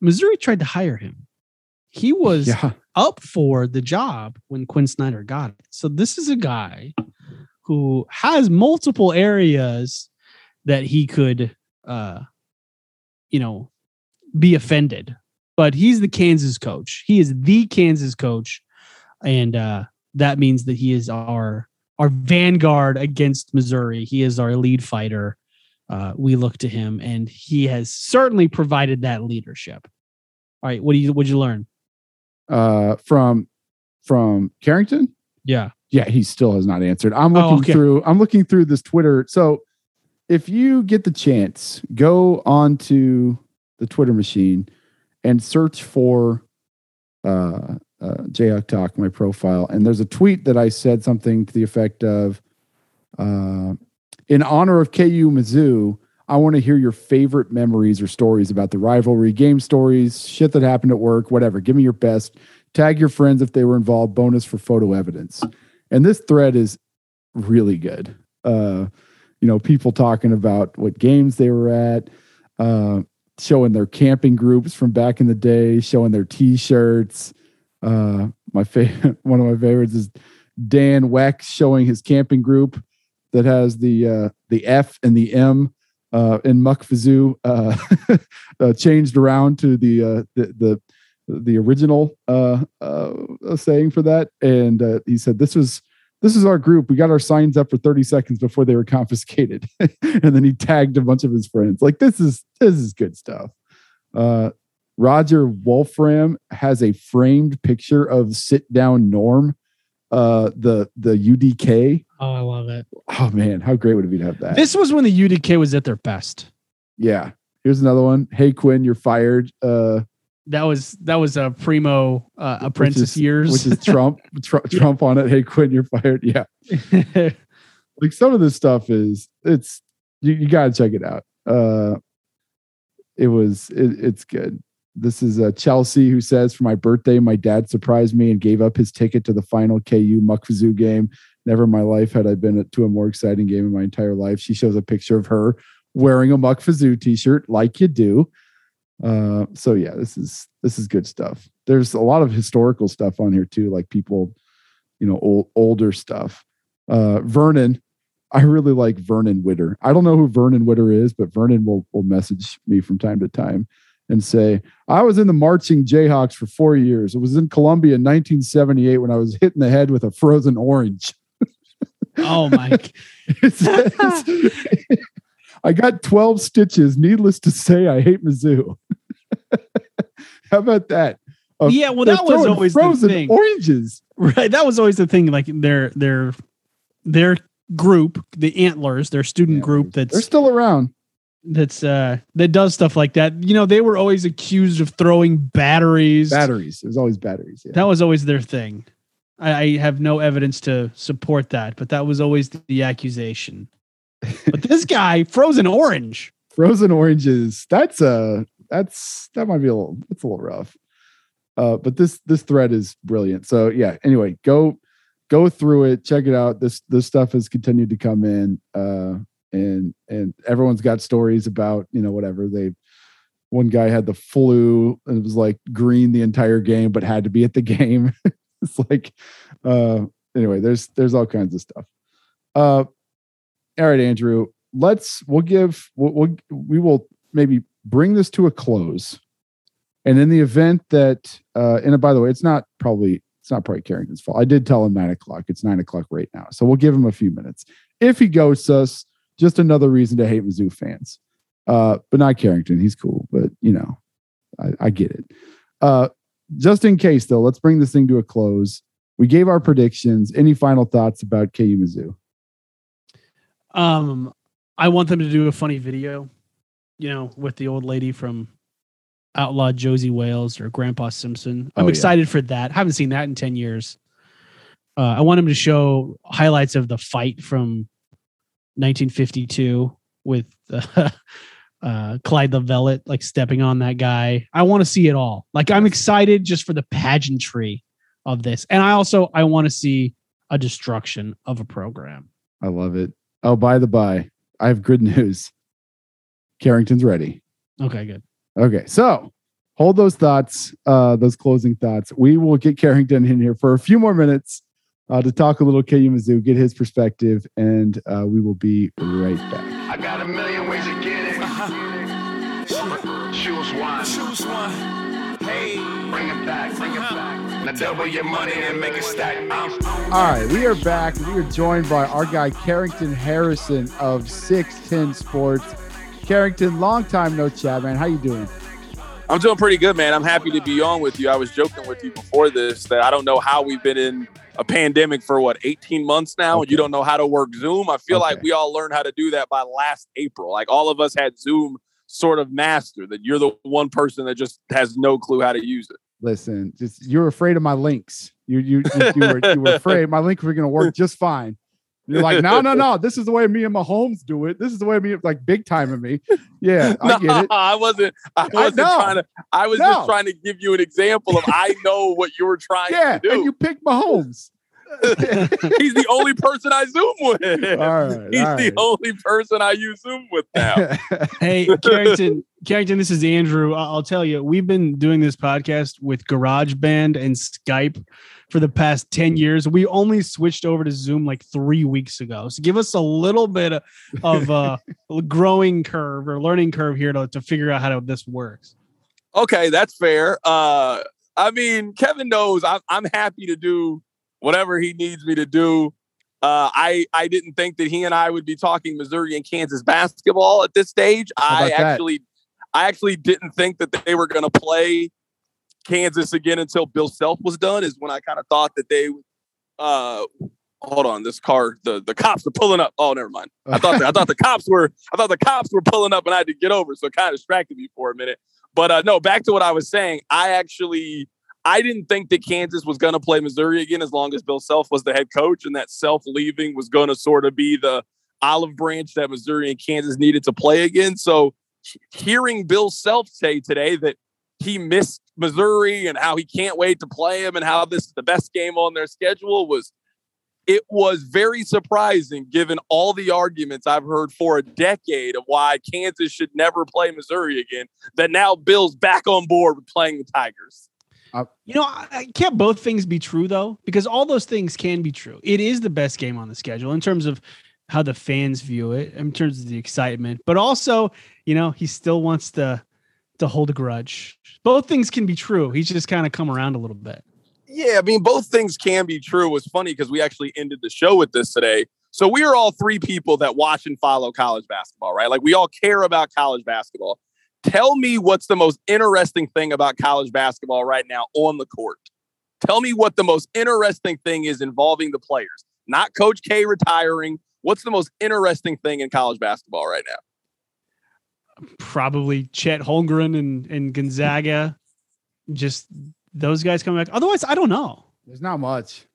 Missouri tried to hire him. He was Yeah. up for the job when Quin Snyder got it. So this is a guy who has multiple areas that he could, uh, you know, be offended. But he's the Kansas coach. He is the Kansas coach, and uh, that means that he is our our vanguard against Missouri. He is our lead fighter. Uh, we look to him, and he has certainly provided that leadership. All right, what do you What'd you learn? Uh, from from Carrington. Yeah, Yeah, he still has not answered. I'm Oh, looking okay. through. I'm looking through this Twitter. So, if you get the chance, go onto the Twitter machine and search for uh, uh, Talk, my profile. And there's a tweet that I said something to the effect of, uh, "In honor of KU Mizzou, I want to hear your favorite memories or stories about the rivalry, game stories, shit that happened at work, whatever. Give me your best. Tag your friends if they were involved. Bonus for photo evidence." And this thread is really good. Uh, you know, people talking about what games they were at, uh, showing their camping groups from back in the day, showing their T-shirts. Uh, my favorite, one of my favorites is Dan Weck showing his camping group that has the uh, the F and the M uh, in Muck Fizzou uh, uh, changed around to the uh, the the the original uh, saying for that, and he said this was this is our group. We got our signs up for 30 seconds before they were confiscated. and then he tagged a bunch of his friends. Like this is this is good stuff. Uh Roger Wolfram has a framed picture of sit down Norm, uh the the UDK. Oh, I love it. Oh man, how great would it be to have that? This was when the UDK was at their best. yeah. Here's another one. Hey Quin, you're fired. Uh That was that was a primo uh, apprentice is- years. which is Trump, Tr- Trump on it. Hey Quin, you're fired. Yeah. like some of this stuff is it's you, you gotta check it out uh it was it, it's good this is uh, chelsea who says for my birthday my dad surprised me and gave up his ticket to the final ku Muck Fizzou game never in my life had i been to a more exciting game in my entire life she shows a picture of her wearing a Muck Fizzou t-shirt like you do uh so yeah this is this is good stuff there's a lot of historical stuff on here too like people you know old, older stuff uh vernon I really like Vernon Witter. I don't know who Vernon Witter is, but Vernon will will message me from time to time and say, I was in the marching Jayhawks for four years. It was in Columbia in 1978 when I was hit in the head with a frozen orange. Oh my! I got 12 stitches. Needless to say, I hate Mizzou. How about that? Yeah, well, that was always the thing, oranges. right? That was always the thing. Like their their their group, the Antlers, their student group That's They're still around. that's uh that does stuff like that. You know, they were always accused of throwing batteries. Batteries. It was always batteries. Yeah. That was always their thing. I, I have no evidence to support that, but that was always the accusation. But this guy, frozen orange. frozen oranges that's a that's that might be a little it's a little rough. Uh but this this thread is brilliant. So yeah anyway go go through it check it out. This this stuff has continued to come in uh and and everyone's got stories about you know whatever. They one guy had the flu and it was like green the entire game but had to be at the game it's like uh anyway there's there's all kinds of stuff. Uh all right andrew let's we'll give we'll, we'll we will maybe bring this to a close. And in the event that uh and by the way it's not probably it's not probably carrington's fault. I did tell him nine o'clock. It's nine o'clock right now. So we'll give him a few minutes. If he ghosts us just another reason to hate mizzou fans. Uh but not carrington. He's cool but you know i, I get it. Uh just in case though let's bring this thing to a close we gave our predictions any final thoughts about ku mizzou Um, I want them to do a funny video, you know, with the old lady from Outlaw Josey Wales or Grandpa Simpson. I'm Oh, yeah. excited for that. Haven't seen that in 10 years. Uh, I want him to show highlights of the fight from 1952 with uh, uh, Clyde Lovellette, like stepping on that guy. I want to see it all. Like I'm excited just for the pageantry of this, and I also I want to see a destruction of a program. I love it. Oh, by the by, I have good news. Carrington's ready. Okay, good. Okay, so hold those thoughts, uh, those closing thoughts. We will get Carrington in here for a few more minutes uh, to talk a little KU Mizzou, get his perspective, and uh, we will be right back. Choose one. Choose one. Hey, bring it back. Bring it uh-huh. back. Now double your money and make it stack. All right, we are back. We are joined by our guy Carrington Harrison of 610 Sports. Carrington, long time no chat, man. How you doing? I'm doing pretty good, man. I'm happy to be on with you. I was joking with you before this that I don't know how we've been in a pandemic for what 18 months now, and you don't know how to work Zoom. I feel Okay. like we all learned how to do that by last April. Like all of us had Zoom sort of master That you're the one person that just has no clue how to use it. Listen, just you're afraid of my links. You you you, you were you were afraid my links were going to work just fine. You're like, no, no, no. This is the way me and Mahomes do it. This is the way me like big time of me. Yeah, I get it. I wasn't. I wasn't know. trying to. I was No. just trying to give you an example of I know what you were trying Yeah, to and do. you pick Mahomes. He's the only person I Zoom with. All right, He's all the right. only person I use Zoom with now. Hey, Carrington, Carrington, this is Andrew. I- I'll tell you, we've been doing this podcast with GarageBand and Skype for the past 10 years. We only switched over to Zoom like three weeks ago. So give us a little bit of, of uh, growing curve or learning curve here to, to figure out how this works. okay, that's fair. Uh, I mean, Kevin knows I'm, I'm happy to do whatever he needs me to do. Uh, I I didn't think that he and I would be talking Missouri and Kansas basketball at this stage. I about that? actually I actually didn't think that they were going to play Kansas again until Bill Self was done. Is when I kind of thought that they. Uh, hold on, this car the the cops are pulling up. Oh, never mind. I thought I thought the cops were I thought the cops were pulling up and I had to get over, so it kind of distracted me for a minute. But uh, no, back to what I was saying. I actually I didn't think that Kansas was going to play Missouri again as long as Bill Self was the head coach, and that Self leaving was going to sort of be the olive branch that Missouri and Kansas needed to play again. So hearing Bill Self say today that he missed Missouri and how he can't wait to play him and how this is the best game on their schedule was it was very surprising given all the arguments I've heard for a decade of why Kansas should never play Missouri again that now Bill's back on board with playing the Tigers. Uh, you know, I, I- can't both things be true though? Because all those things can be true. It is the best game on the schedule in terms of how the fans view it, in terms of the excitement, but also, you know, he still wants to to hold a grudge. Both things can be true. He's just kind of come around a little bit. Yeah, I mean, both things can be true. It was funny because we actually ended the show with this today. So we are all three people that watch and follow college basketball, right? Like we all care about college basketball. Tell me what's the most interesting thing about college basketball right now on the court. Tell me what the most interesting thing is involving the players, not Coach K retiring. What's the most interesting thing in college basketball right now? Probably Chet Holmgren and, and Gonzaga. Just those guys coming back. Otherwise, I don't know. There's not much.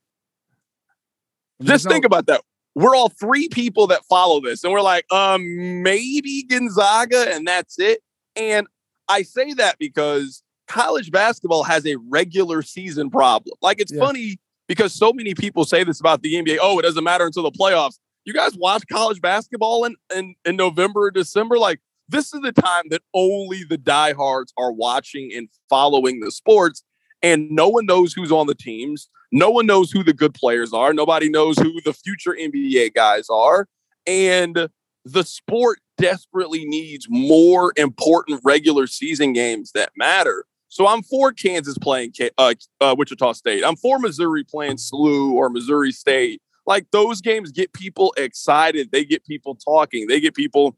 There's Just no- think about that. We're all three people that follow this, and we're like, um, maybe Gonzaga, and that's it. And I say that because college basketball has a regular season problem. Like it's Yeah. funny because so many people say this about the NBA. Oh, it doesn't matter until the playoffs. You guys watch college basketball in, in, in November or December? Like this is the time that only the diehards are watching and following the sports. And no one knows who's on the teams. No one knows who the good players are. Nobody knows who the future NBA guys are. And the sport desperately needs more important regular season games that matter. So I'm for Kansas playing uh, uh, Wichita State. I'm for Missouri playing SLU or Missouri State. Like those games get people excited. They get people talking. They get people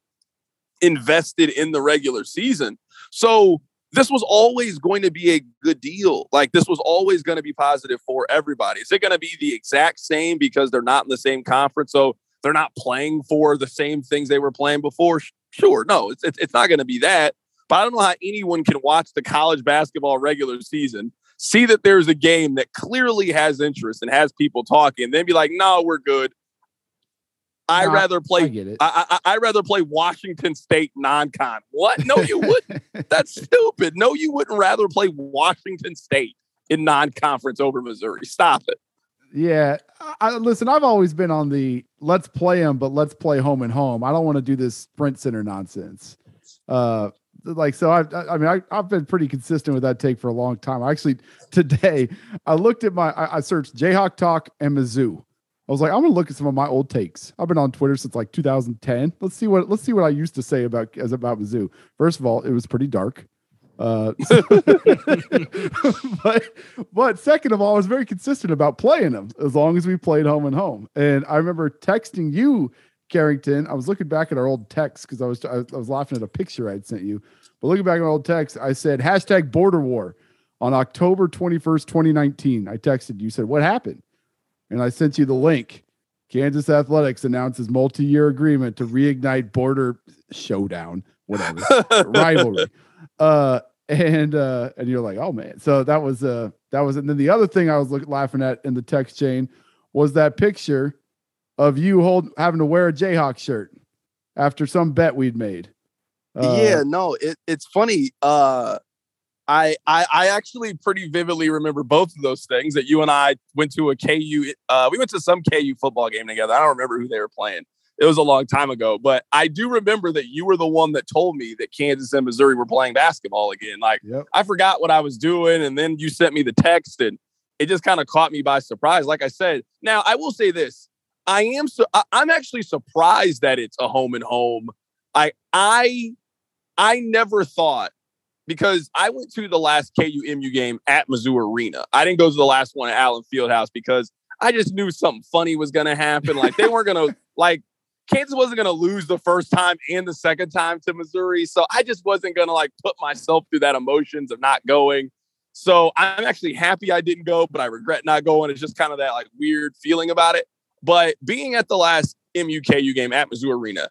invested in the regular season. So this was always going to be a good deal. Like this was always going to be positive for everybody. Is it going to be the exact same because they're not in the same conference? So they're not playing for the same things they were playing before. Sure, no, it's it's, it's not going to be that. But I don't know how anyone can watch the college basketball regular season, see that there's a game that clearly has interest and has people talking, and then be like, "No, we're good." I'd No, rather I play. get it. I, I, I'd rather play Washington State non-con. What? No, you wouldn't. That's stupid. No, you wouldn't rather play Washington State in non-conference over Missouri. Stop it. Yeah, I, I- listen. I've always been on the let's play them, but let's play home and home. I don't want to do this Sprint Center nonsense. Uh, like so. I, I mean, I, I've been pretty consistent with that take for a long time. Actually, today I looked at my, I, I searched Jayhawk Talk and Mizzou. I was like, I'm gonna look at some of my old takes. I've been on Twitter since like 2010. Let's see what let's see what I used to say about as about Mizzou. First of all, it was pretty dark. Uh, but but second of all, I was very consistent about playing them as long as we played home and home. And I remember texting you, Carrington. I was looking back at our old text because I was I was laughing at a picture I'd sent you. But looking back at our old text, I said hashtag border war on October 21st, 2019. I texted you, said, What happened? And I sent you the link. Kansas Athletics announces multi-year agreement to reignite border showdown, whatever rivalry. Uh, and uh, and you're like, oh man. So that was uh that was and then the other thing I was looking laughing at in the text chain was that picture of you hold having to wear a Jayhawk shirt after some bet we'd made. Uh, yeah, no, it, it's funny. Uh, I, I I actually pretty vividly remember both of those things that you and I went to a KU. Uh, we went to some KU football game together. I don't remember who they were playing. It was a long time ago, but I do remember that you were the one that told me that Kansas and Missouri were playing basketball again. Like Yep. I forgot what I was doing, and then you sent me the text, and it just kind of caught me by surprise. Like I said, now I will say this: I am so I, I'm actually surprised that it's a home and home. I I I never thought because I went to the last KUMU game at Mizzou Arena. I didn't go to the last one at Allen Fieldhouse because I just knew something funny was going to happen. Like they weren't going to like Kansas wasn't going to lose the first time and the second time to Missouri. So I just wasn't going to like put myself through that emotions of not going. So I'm actually happy I didn't go, but I regret not going. It's just kind of that like weird feeling about it. But being at the last MUKU game at Missouri Arena,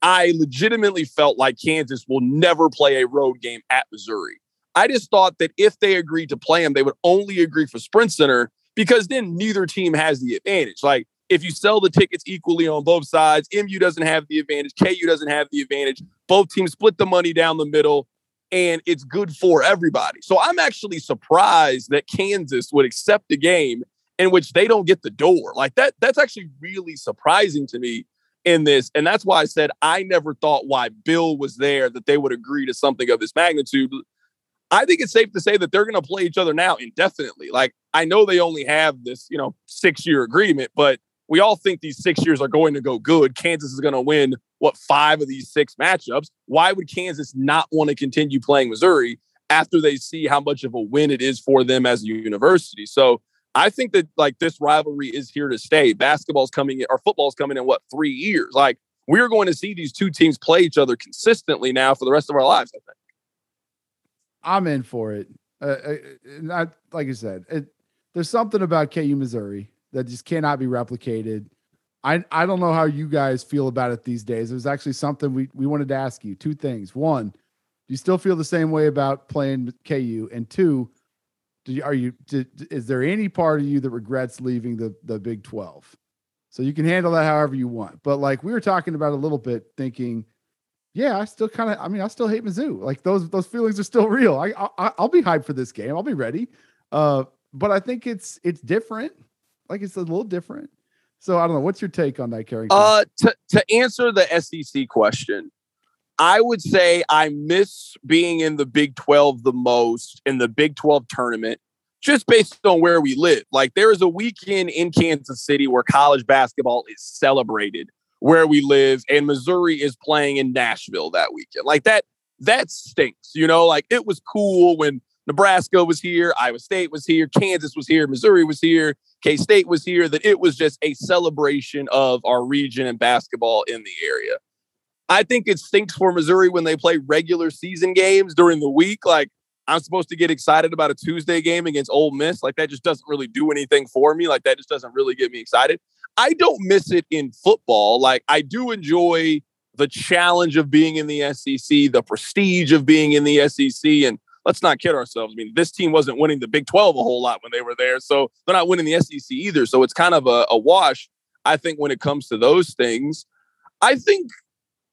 I legitimately felt like Kansas will never play a road game at Missouri. I just thought that if they agreed to play them, they would only agree for Sprint Center because then neither team has the advantage. Like if you sell the tickets equally on both sides, MU doesn't have the advantage, KU doesn't have the advantage. Both teams split the money down the middle and it's good for everybody. So I'm actually surprised that Kansas would accept a game in which they don't get the door. Like that that's actually really surprising to me in this and that's why I said I never thought why Bill was there that they would agree to something of this magnitude. I think it's safe to say that they're going to play each other now indefinitely. Like I know they only have this, you know, 6-year agreement, but we all think these 6 years are going to go good. Kansas is going to win what 5 of these 6 matchups. Why would Kansas not want to continue playing Missouri after they see how much of a win it is for them as a university? So I think that like this rivalry is here to stay. Basketball's coming in, or football's coming in what three years? Like we're going to see these two teams play each other consistently now for the rest of our lives. I think. I'm in for it. Uh, uh, not like I said, it, there's something about KU Missouri that just cannot be replicated. I I don't know how you guys feel about it these days. It was actually something we we wanted to ask you. Two things. One, do you still feel the same way about playing KU? And two, do you, are you is there any part of you that regrets leaving the the Big 12? So you can handle that however you want. But like we were talking about a little bit thinking yeah, I still kind of. I mean, I still hate Mizzou. Like those those feelings are still real. I, I I'll be hyped for this game. I'll be ready. Uh, but I think it's it's different. Like it's a little different. So I don't know. What's your take on that, Carrington? Uh, to to answer the SEC question, I would say I miss being in the Big Twelve the most in the Big Twelve tournament, just based on where we live. Like there is a weekend in Kansas City where college basketball is celebrated where we live and Missouri is playing in Nashville that weekend. Like that that stinks, you know? Like it was cool when Nebraska was here, Iowa State was here, Kansas was here, Missouri was here, K-State was here that it was just a celebration of our region and basketball in the area. I think it stinks for Missouri when they play regular season games during the week like I'm supposed to get excited about a Tuesday game against Ole Miss. Like that just doesn't really do anything for me. Like that just doesn't really get me excited. I don't miss it in football. Like I do enjoy the challenge of being in the SEC, the prestige of being in the SEC. And let's not kid ourselves. I mean, this team wasn't winning the Big 12 a whole lot when they were there. So they're not winning the SEC either. So it's kind of a, a wash, I think, when it comes to those things. I think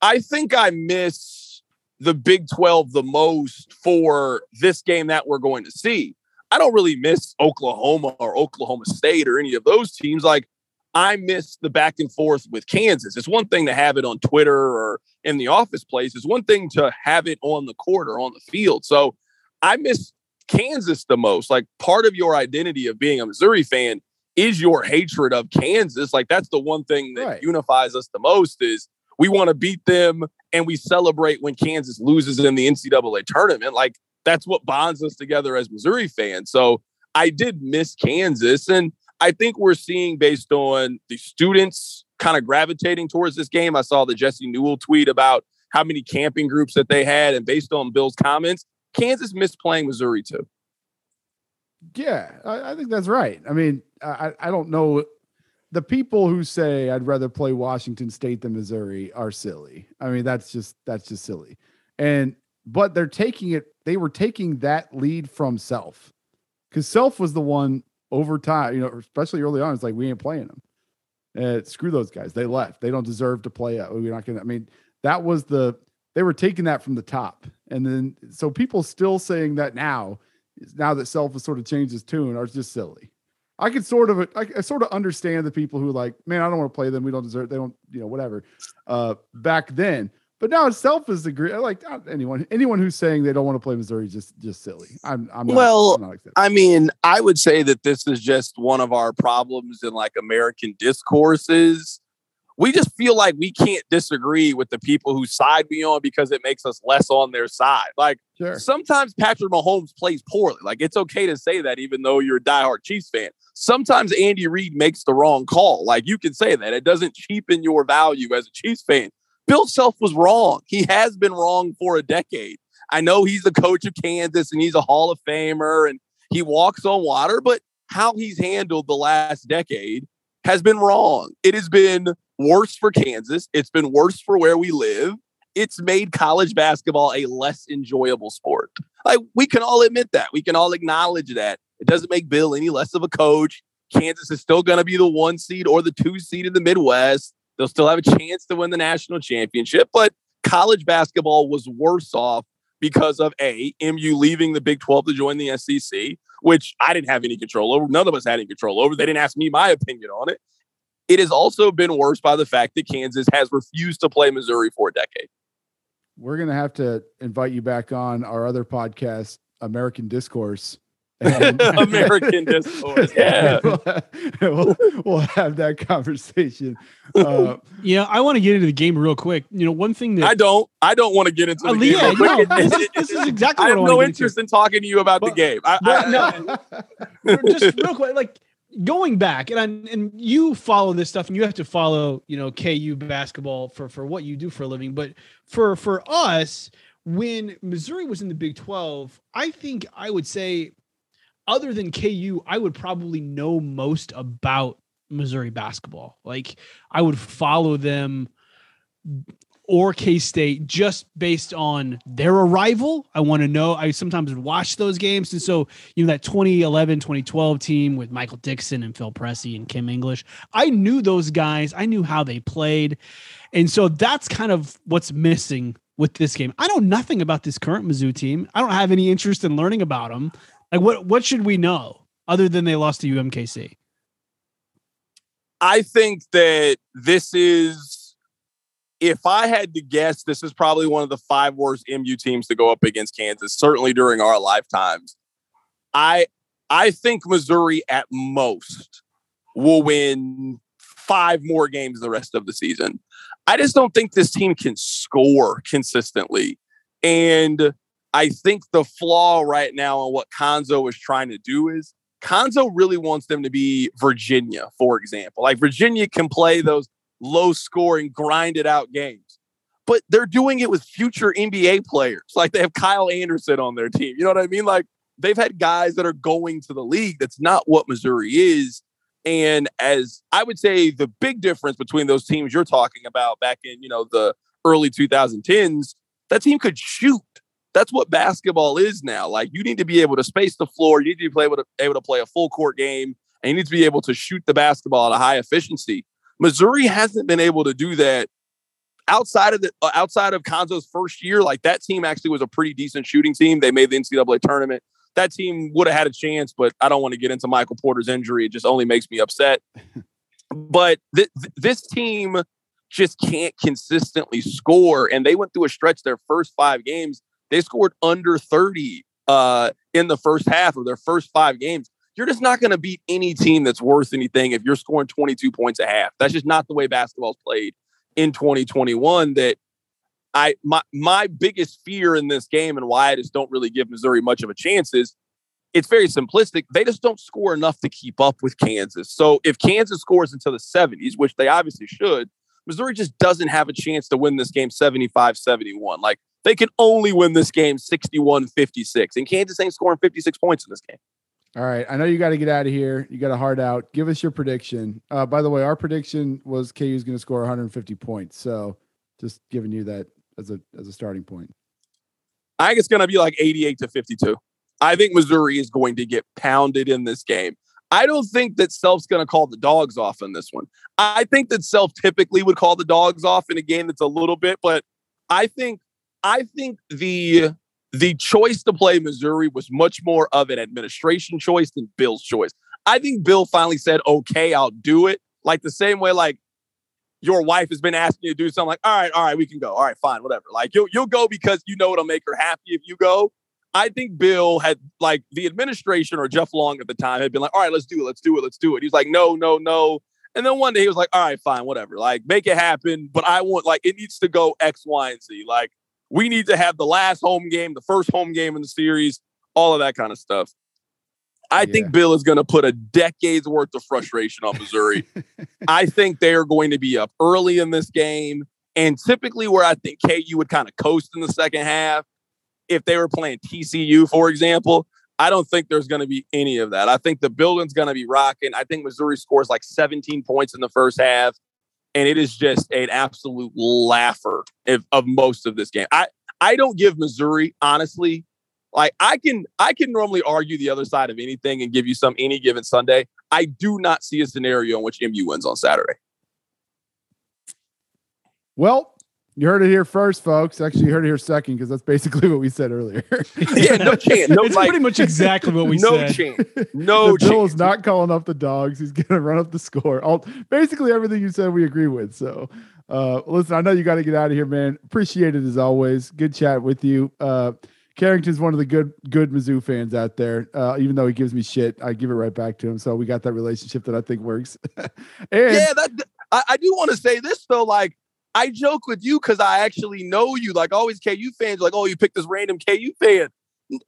I think I miss the Big 12 the most for this game that we're going to see. I don't really miss Oklahoma or Oklahoma State or any of those teams. Like I miss the back and forth with Kansas. It's one thing to have it on Twitter or in the office place. It's one thing to have it on the court or on the field. So I miss Kansas the most. Like part of your identity of being a Missouri fan is your hatred of Kansas. Like that's the one thing that Right. unifies us the most is we want to beat them and we celebrate when Kansas loses in the NCAA tournament. Like that's what bonds us together as Missouri fans. So I did miss Kansas. And I think we're seeing based on the students kind of gravitating towards this game. I saw the Jesse Newell tweet about how many camping groups that they had. And based on Bill's comments, Kansas missed playing Missouri too. Yeah, I, I think that's right. I mean, I, I don't know. The people who say I'd rather play Washington State than Missouri are silly. I mean, that's just that's just silly. And but they're taking it. They were taking that lead from Self because Self was the one over time. You know, especially early on. It's like we ain't playing them. Uh, screw those guys. They left. They don't deserve to play. uh, We're not gonna. I mean, that was the. They were taking that from the top, and then so people still saying that now now that self has sort of changed his tune are just silly. I could sort of I, I sort of understand the people who are like, man, I don't want to play them. We don't deserve. They don't, you know, whatever. Uh, back then, but now self is agree. Like not anyone, anyone who's saying they don't want to play Missouri is just just silly. I'm, I'm not, Well, I'm. I mean, I would say that this is just one of our problems in like American discourses. We just feel like we can't disagree with the people who side we on because it makes us less on their side. Like sure. sometimes Patrick Mahomes plays poorly. Like it's okay to say that even though you're a diehard Chiefs fan. Sometimes Andy Reid makes the wrong call. Like you can say that. It doesn't cheapen your value as a Chiefs fan. Bill Self was wrong. He has been wrong for a decade. I know he's the coach of Kansas and he's a Hall of Famer and he walks on water, but how he's handled the last decade has been wrong. It has been worse for Kansas. It's been worse for where we live. It's made college basketball a less enjoyable sport. Like we can all admit that. We can all acknowledge that. It doesn't make Bill any less of a coach. Kansas is still going to be the one seed or the two seed in the Midwest. They'll still have a chance to win the national championship, but college basketball was worse off because of a MU leaving the Big 12 to join the SEC, which I didn't have any control over. None of us had any control over. They didn't ask me my opinion on it. It has also been worse by the fact that Kansas has refused to play Missouri for a decade. We're gonna have to invite you back on our other podcast, American Discourse. And- American Discourse, yeah. we'll, we'll have that conversation. Uh, Yeah, I want to get into the game real quick. You know, one thing that I don't. I don't want to get into the game. yeah, no, this is- this is exactly I what have I wanna no get interest in talking to you about the game. I, but I, no. just real quick, like going back, and I'm, and you follow this stuff, and you have to follow, you know, KU basketball for for what you do for a living. But for for us, when Missouri was in the Big Twelve, I think I would say, other than KU, I would probably know most about Missouri basketball. Like I would follow them or K State just based on their arrival. I want to know. I sometimes watch those games. And so, you know, that 2011, 2012 team with Michael Dixon and Phil Pressey and Kim English, I knew those guys. I knew how they played. And so that's kind of what's missing with this game. I know nothing about this current Mizzou team. I don't have any interest in learning about them. Like, what, what should we know other than they lost to UMKC? I think that this is, if I had to guess, this is probably one of the five worst MU teams to go up against Kansas, certainly during our lifetimes. I I think Missouri at most will win five more games the rest of the season. I just don't think this team can score consistently. And I think the flaw right now on what Cuonzo is trying to do is Cuonzo really wants them to be Virginia, for example. Like Virginia can play those low scoring, grinded out games, but they're doing it with future NBA players. Like they have Kyle Anderson on their team. You know what I mean? Like they've had guys that are going to the league. That's not what Missouri is. And as I would say, the big difference between those teams you're talking about back in, you know, the early 2010s, that team could shoot. That's what basketball is now. Like you need to be able to space the floor. You need to be able to, able to play a full court game, and you need to be able to shoot the basketball at a high efficiency. Missouri hasn't been able to do that outside of the uh, outside of Cuonzo's first year. Like that team actually was a pretty decent shooting team. They made the NCAA tournament. That team would have had a chance, but I don't want to get into Michael Porter's injury. It just only makes me upset. but th- th- this team just can't consistently score. And they went through a stretch their first five games. They scored under 30 uh, in the first half of their first five games. You're just not going to beat any team that's worth anything if you're scoring 22 points a half. That's just not the way basketball's played in 2021. That I my my biggest fear in this game and why I just don't really give Missouri much of a chance is it's very simplistic. They just don't score enough to keep up with Kansas. So if Kansas scores into the 70s, which they obviously should, Missouri just doesn't have a chance to win this game 75 71. Like they can only win this game 61 56. And Kansas ain't scoring 56 points in this game. All right. I know you got to get out of here. You got a hard out. Give us your prediction. Uh, by the way, our prediction was KU is going to score 150 points. So just giving you that as a as a starting point. I think it's going to be like 88 to 52. I think Missouri is going to get pounded in this game. I don't think that Self's going to call the dogs off in this one. I think that Self typically would call the dogs off in a game that's a little bit, but I think I think the the choice to play Missouri was much more of an administration choice than Bill's choice. I think Bill finally said, "Okay, I'll do it." Like the same way, like your wife has been asking you to do something. Like, all right, all right, we can go. All right, fine, whatever. Like you'll you'll go because you know it'll make her happy if you go. I think Bill had like the administration or Jeff Long at the time had been like, all right, let's do it, let's do it, let's do it. He's like, no, no, no. And then one day he was like, all right, fine, whatever. Like, make it happen. But I want like it needs to go X, Y, and Z. Like, we need to have the last home game, the first home game in the series, all of that kind of stuff. I Yeah. think Bill is going to put a decade's worth of frustration on Missouri. I think they are going to be up early in this game. And typically, where I think KU would kind of coast in the second half, if they were playing TCU, for example, I don't think there's going to be any of that. I think the building's going to be rocking. I think Missouri scores like 17 points in the first half, and it is just an absolute laugher of, of most of this game. I I don't give Missouri honestly. Like I can I can normally argue the other side of anything and give you some any given Sunday. I do not see a scenario in which MU wins on Saturday. Well, you heard it here first, folks. Actually, you heard it here second because that's basically what we said earlier. Yeah, no chance. No it's like, pretty much exactly what we said. no said. chance. No the Bill chance. is not calling up the dogs. He's going to run up the score. All basically everything you said we agree with. So, uh, listen, I know you got to get out of here, man. Appreciate it as always. Good chat with you. Uh, Carrington's one of the good good Mizzou fans out there. Uh, even though he gives me shit, I give it right back to him. So we got that relationship that I think works. and yeah, that I, I do want to say this though. Like, I joke with you because I actually know you. Like, always KU fans, like, oh, you picked this random KU fan.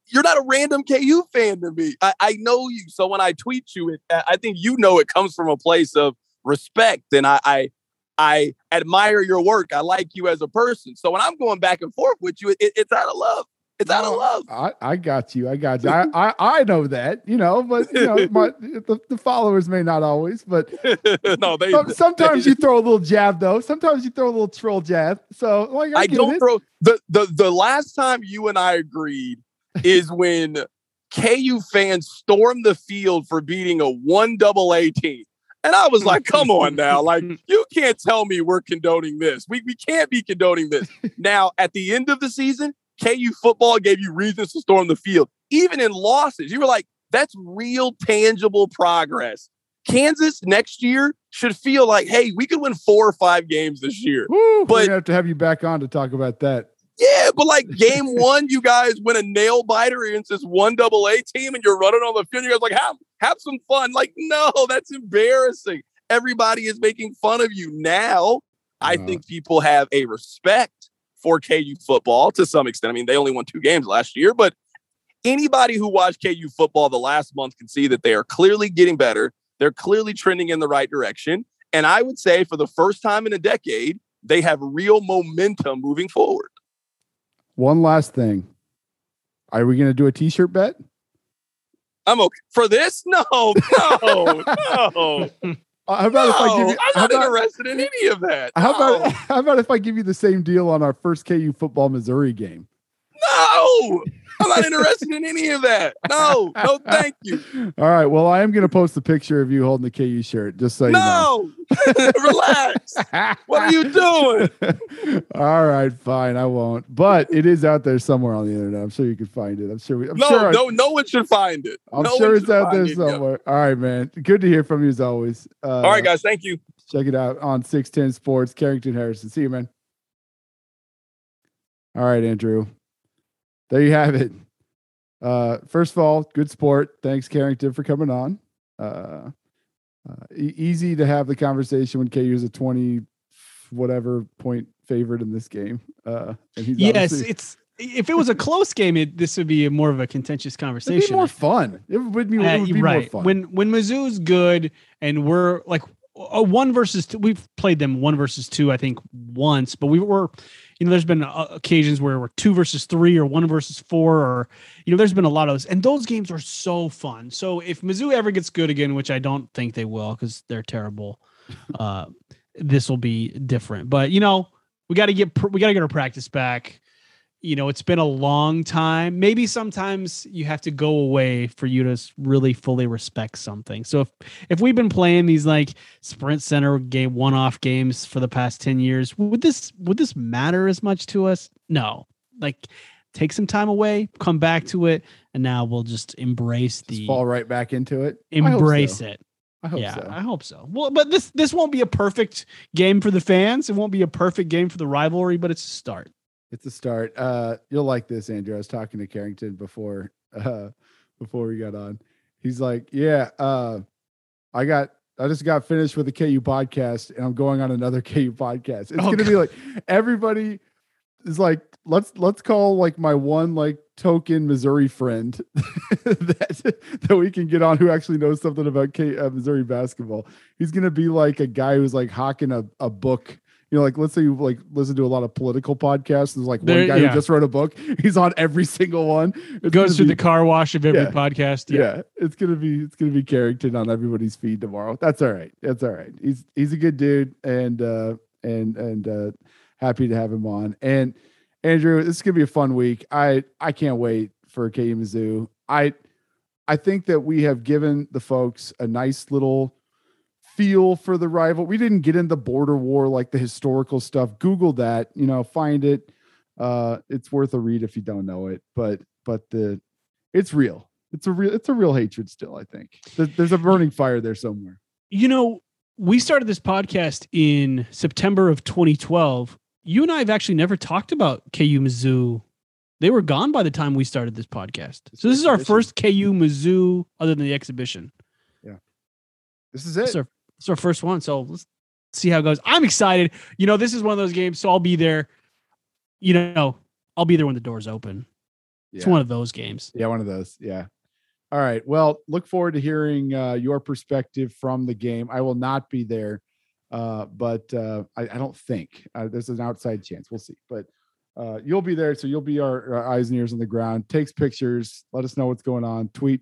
You're not a random KU fan to me. I, I know you. So when I tweet you, it, I think you know it comes from a place of respect, and I, I I admire your work. I like you as a person. So when I'm going back and forth with you, it, it's out of love. It's out of love. I, I got you. I got you. I, I, I know that, you know, but you know, my, the, the followers may not always, but no, they. some, sometimes you throw a little jab though. Sometimes you throw a little troll jab. So like, I, I don't it. throw the, the the last time you and I agreed is when KU fans stormed the field for beating a one double A team. And I was like, come on now. Like, you can't tell me we're condoning this. We, we can't be condoning this. Now, at the end of the season, KU football gave you reasons to storm the field. Even in losses, you were like, that's real, tangible progress. Kansas next year should feel like, hey, we could win four or five games this year. Woo, but- we're have to have you back on to talk about that. Yeah, but like game one, you guys win a nail biter against this one double A team, and you're running on the field. You guys like have have some fun. Like, no, that's embarrassing. Everybody is making fun of you now. I think people have a respect for KU football to some extent. I mean, they only won two games last year, but anybody who watched KU football the last month can see that they are clearly getting better. They're clearly trending in the right direction. And I would say for the first time in a decade, they have real momentum moving forward. One last thing. Are we gonna do a t-shirt bet? I'm okay for this. No, no, no. Uh, how about if I give you? I'm not about, interested in any of that. how No. about how about if I give you the same deal on our first KU football Missouri game? no, No, I'm not interested in any of that. No, no, thank you. All right. Well, I am going to post a picture of you holding the KU shirt, just so you know. No, relax. What are you doing? All right, fine. I won't. But it is out there somewhere on the internet. I'm sure you can find it. I'm sure. We, I'm No, sure. I- no, no one should find it. I'm No sure it's out there it. Somewhere. All right, man. Good to hear from you as always. Uh, All right, guys. Thank you. Check it out on 610 Sports, Carrington Harrison. See you, man. All right, Andrew. There you have it. Uh, first of all, good sport. Thanks, Carrington, for coming on. Uh, uh, e- easy to have the conversation when KU is a 20 whatever point favorite in this game. Uh, and he's Yes, it's if it was a close game, it, this would be a more of a contentious it'd conversation. be more fun. It would be, it Uh, would be more right. fun. When when Mizzou's good and we're like a one versus two, we've played them one versus two, I think once, but we were, you know, there's been uh, occasions where we're two versus three or one versus four, or you know, there's been a lot of those, and those games are so fun. So if Mizzou ever gets good again, which I don't think they will because they're terrible, uh, this will be different. But you know, we got to get we got to get our practice back you know it's been a long time. Maybe sometimes you have to go away for you to really fully respect something. So if if we've been playing these like sprint center game one-off games for the past 10 years would this would this matter as much to us? No. Like take some time away come back to it and now we'll just embrace Just the fall right back into it. Embrace so. it. I hope yeah so. i hope so. Well but this this won't be a perfect game for the fans. It won't be a perfect game for the rivalry but it's a start It's a start. Uh, you'll like this, Andrew. I was talking to Carrington before, uh, before we got on. He's like, "Yeah, uh, I got, I just got finished with the KU podcast, and I'm going on another KU podcast. It's Oh, gonna be like everybody is like, let's let's call like my one like token Missouri friend that that we can get on who actually knows something about K, uh, Missouri basketball. He's gonna be like a guy who's like hawking a, a book you know, like let's say you like listen to a lot of political podcasts. There's like There- one guy yeah. who just wrote a book. He's on every single one. It's goes through be- the car wash of every Yeah. podcast Yeah. it's gonna be it's gonna be Carrington on everybody's feed tomorrow. That's all right. That's all right. He's he's a good dude and uh and and uh happy to have him on. And Andrew, this is gonna be a fun week. I I can't wait for KU Mizzou. I I think that we have given the folks a nice little feel for the rival. We didn't get into border war like the historical stuff. Google that, you know, find it. Uh it's worth a read if you don't know it. But but the it's real. It's a real it's a real hatred still, I think. There's, there's a burning fire there somewhere. You know, we started this podcast in September of 2012. You and I have actually never talked about KU Mizzou. They were gone by the time we started this podcast. So this is our first KU Mizzou other than the exhibition. Yeah. This is It's it. our, it's our first one. So let's see how it goes. I'm excited. You know, this is one of those games. So I'll be there. You know, I'll be there when the doors open. It's one of those games. Yeah, one of those. Yeah. All right. Well, look forward to hearing uh, your perspective from the game. I will not be there, uh, but uh, I, I don't think uh, there's an outside chance. We'll see. But uh, you'll be there, so you'll be our, our eyes and ears on the ground. Takes pictures. Let us know what's going on. Tweet.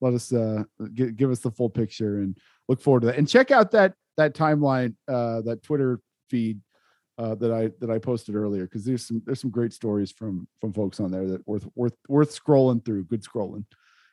Let us uh, gi- give us the full picture and look forward to that. And check out that that timeline, uh, that Twitter feed uh, that I that I posted earlier because there's some there's some great stories from from folks on there that worth worth worth scrolling through. Good scrolling.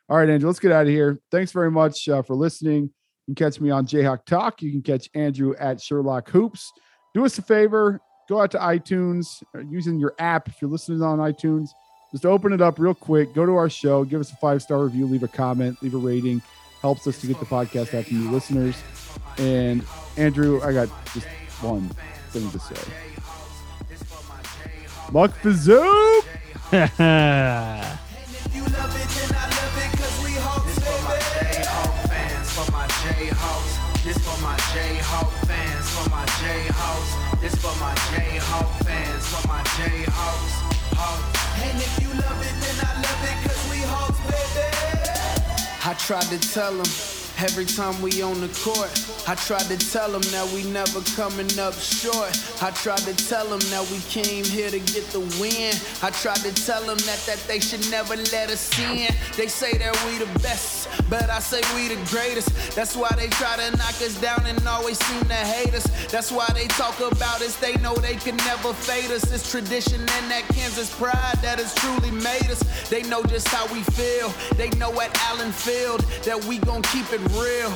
All right, Andrew, let's get out of here. Thanks very much uh, for listening. You can catch me on Jayhawk Talk. You can catch Andrew at Sherlock Hoops. Do us a favor, go out to iTunes uh, using your app. If you're listening on iTunes, just open it up real quick. Go to our show, give us a five star review, leave a comment, leave a rating. Helps us to get the podcast out to new listeners. And Andrew, I got just one thing to say. Fans, for This for my Jayhawk fans, for my Jayhawks. Hawks. And if you love it, then I love it, I tried to tell him Every time we on the court, I tried to tell them that we never coming up short. I tried to tell them that we came here to get the win. I tried to tell them that, that they should never let us in. They say that we the best, but I say we the greatest. That's why they try to knock us down and always seem to hate us. That's why they talk about us, they know they can never fade us. It's tradition and that Kansas pride that has truly made us. They know just how we feel. They know at Allen Field that we gon' keep it real.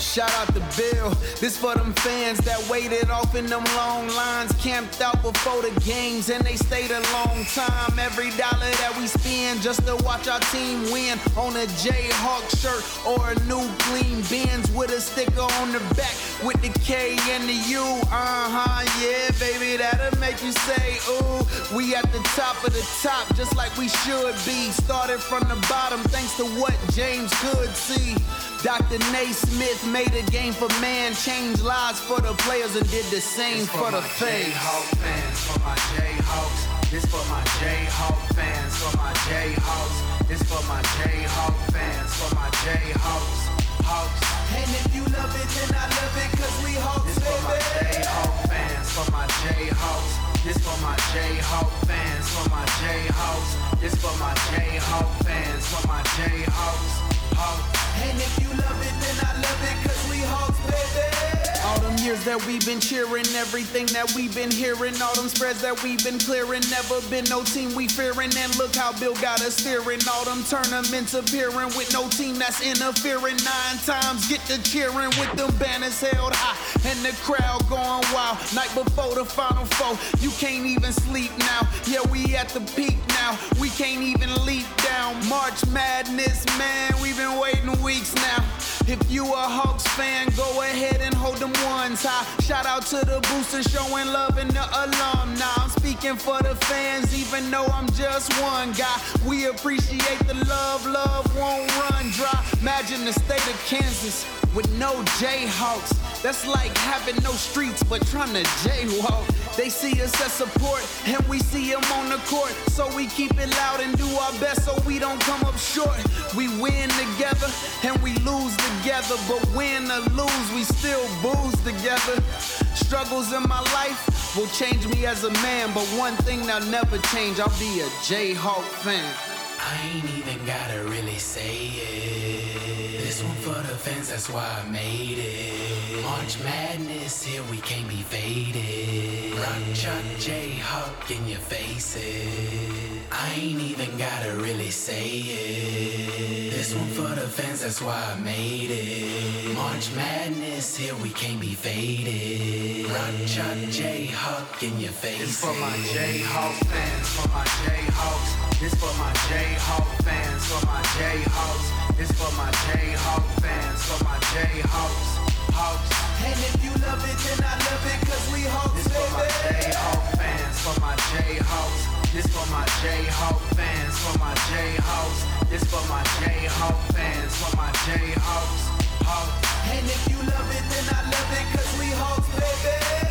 Shout out to Bill. This for them fans that waited off in them long lines, camped out before the games, and they stayed a long time. Every dollar that we spend just to watch our team win on a Jayhawk shirt or a new clean Benz with a sticker on the back with the K and the U. Uh huh, yeah, baby, that'll make you say, ooh. We at the top of the top, just like we should be. Started from the bottom, thanks to what James could see. Dr. Naismith made a game for man, changed lives for the players, and did the same This for the my fans. Jayhawk fans, for my Jayhawks. This for my Jayhawk fans, for my Jayhawks. This for my Jayhawk fans, for my Jayhawks. Hawks. And if you love it, then I love it, cause we Hawks, This for my baby. Jayhawk fans, for my Jayhawks. This for my Jayhawk fans, for my Jayhawks. This for my Jayhawk fans, for my Jayhawks. Hawks. And if you love it, then I love it, cause we Hawks, baby. All them years that we've been cheering, everything that we've been hearing, all them spreads that we've been clearing, never been no team we fearing. And look how Bill got us steering, all them tournaments appearing with no team that's interfering. Nine times get to cheering with them banners held high and the crowd going wild. Night before the final four, you can't even sleep now. Yeah, we at the peak now, we can't even leap down. March Madness, man, we've been waiting weeks now. If you a Hawks fan, go ahead and hold them ones high. Shout out to the boosters showing love and the alumni. I'm speaking for the fans, even though I'm just one guy. We appreciate the love, love won't run dry. Imagine the state of Kansas with no Jayhawks. That's like having no streets but trying to jaywalk. They see us as support and we see them on the court. So we keep it loud and do our best so we don't come up short. We win together and we lose together. But win or lose, we still booze together. Struggles in my life will change me as a man. But one thing that'll never change, I'll be a Jayhawk fan. I ain't even gotta really say it. Fans, that's why I made it. March Madness, here we can't be faded. Rock Chalk Jayhawk in your faces. I ain't even gotta really say it. This one for the fans, that's why I made it. March Madness, here we can't be faded. Rock Chalk Jayhawk in your faces. This for my Jayhawk fans, for my Jayhawks. This for my Jayhawk fans, for my Jayhawks. This for my Jayhawk fans, for my Jayhawks. Hawks. And if you love it, then I love it, cause we Hawks, This for my baby. Jayhawk fans, for my Jayhawks. This for my Jayhawk fans, for my Jayhawks. This for my Jayhawk fans, for my Jayhawks. Hope. And if you love it, then I love it, cause we hoes, baby.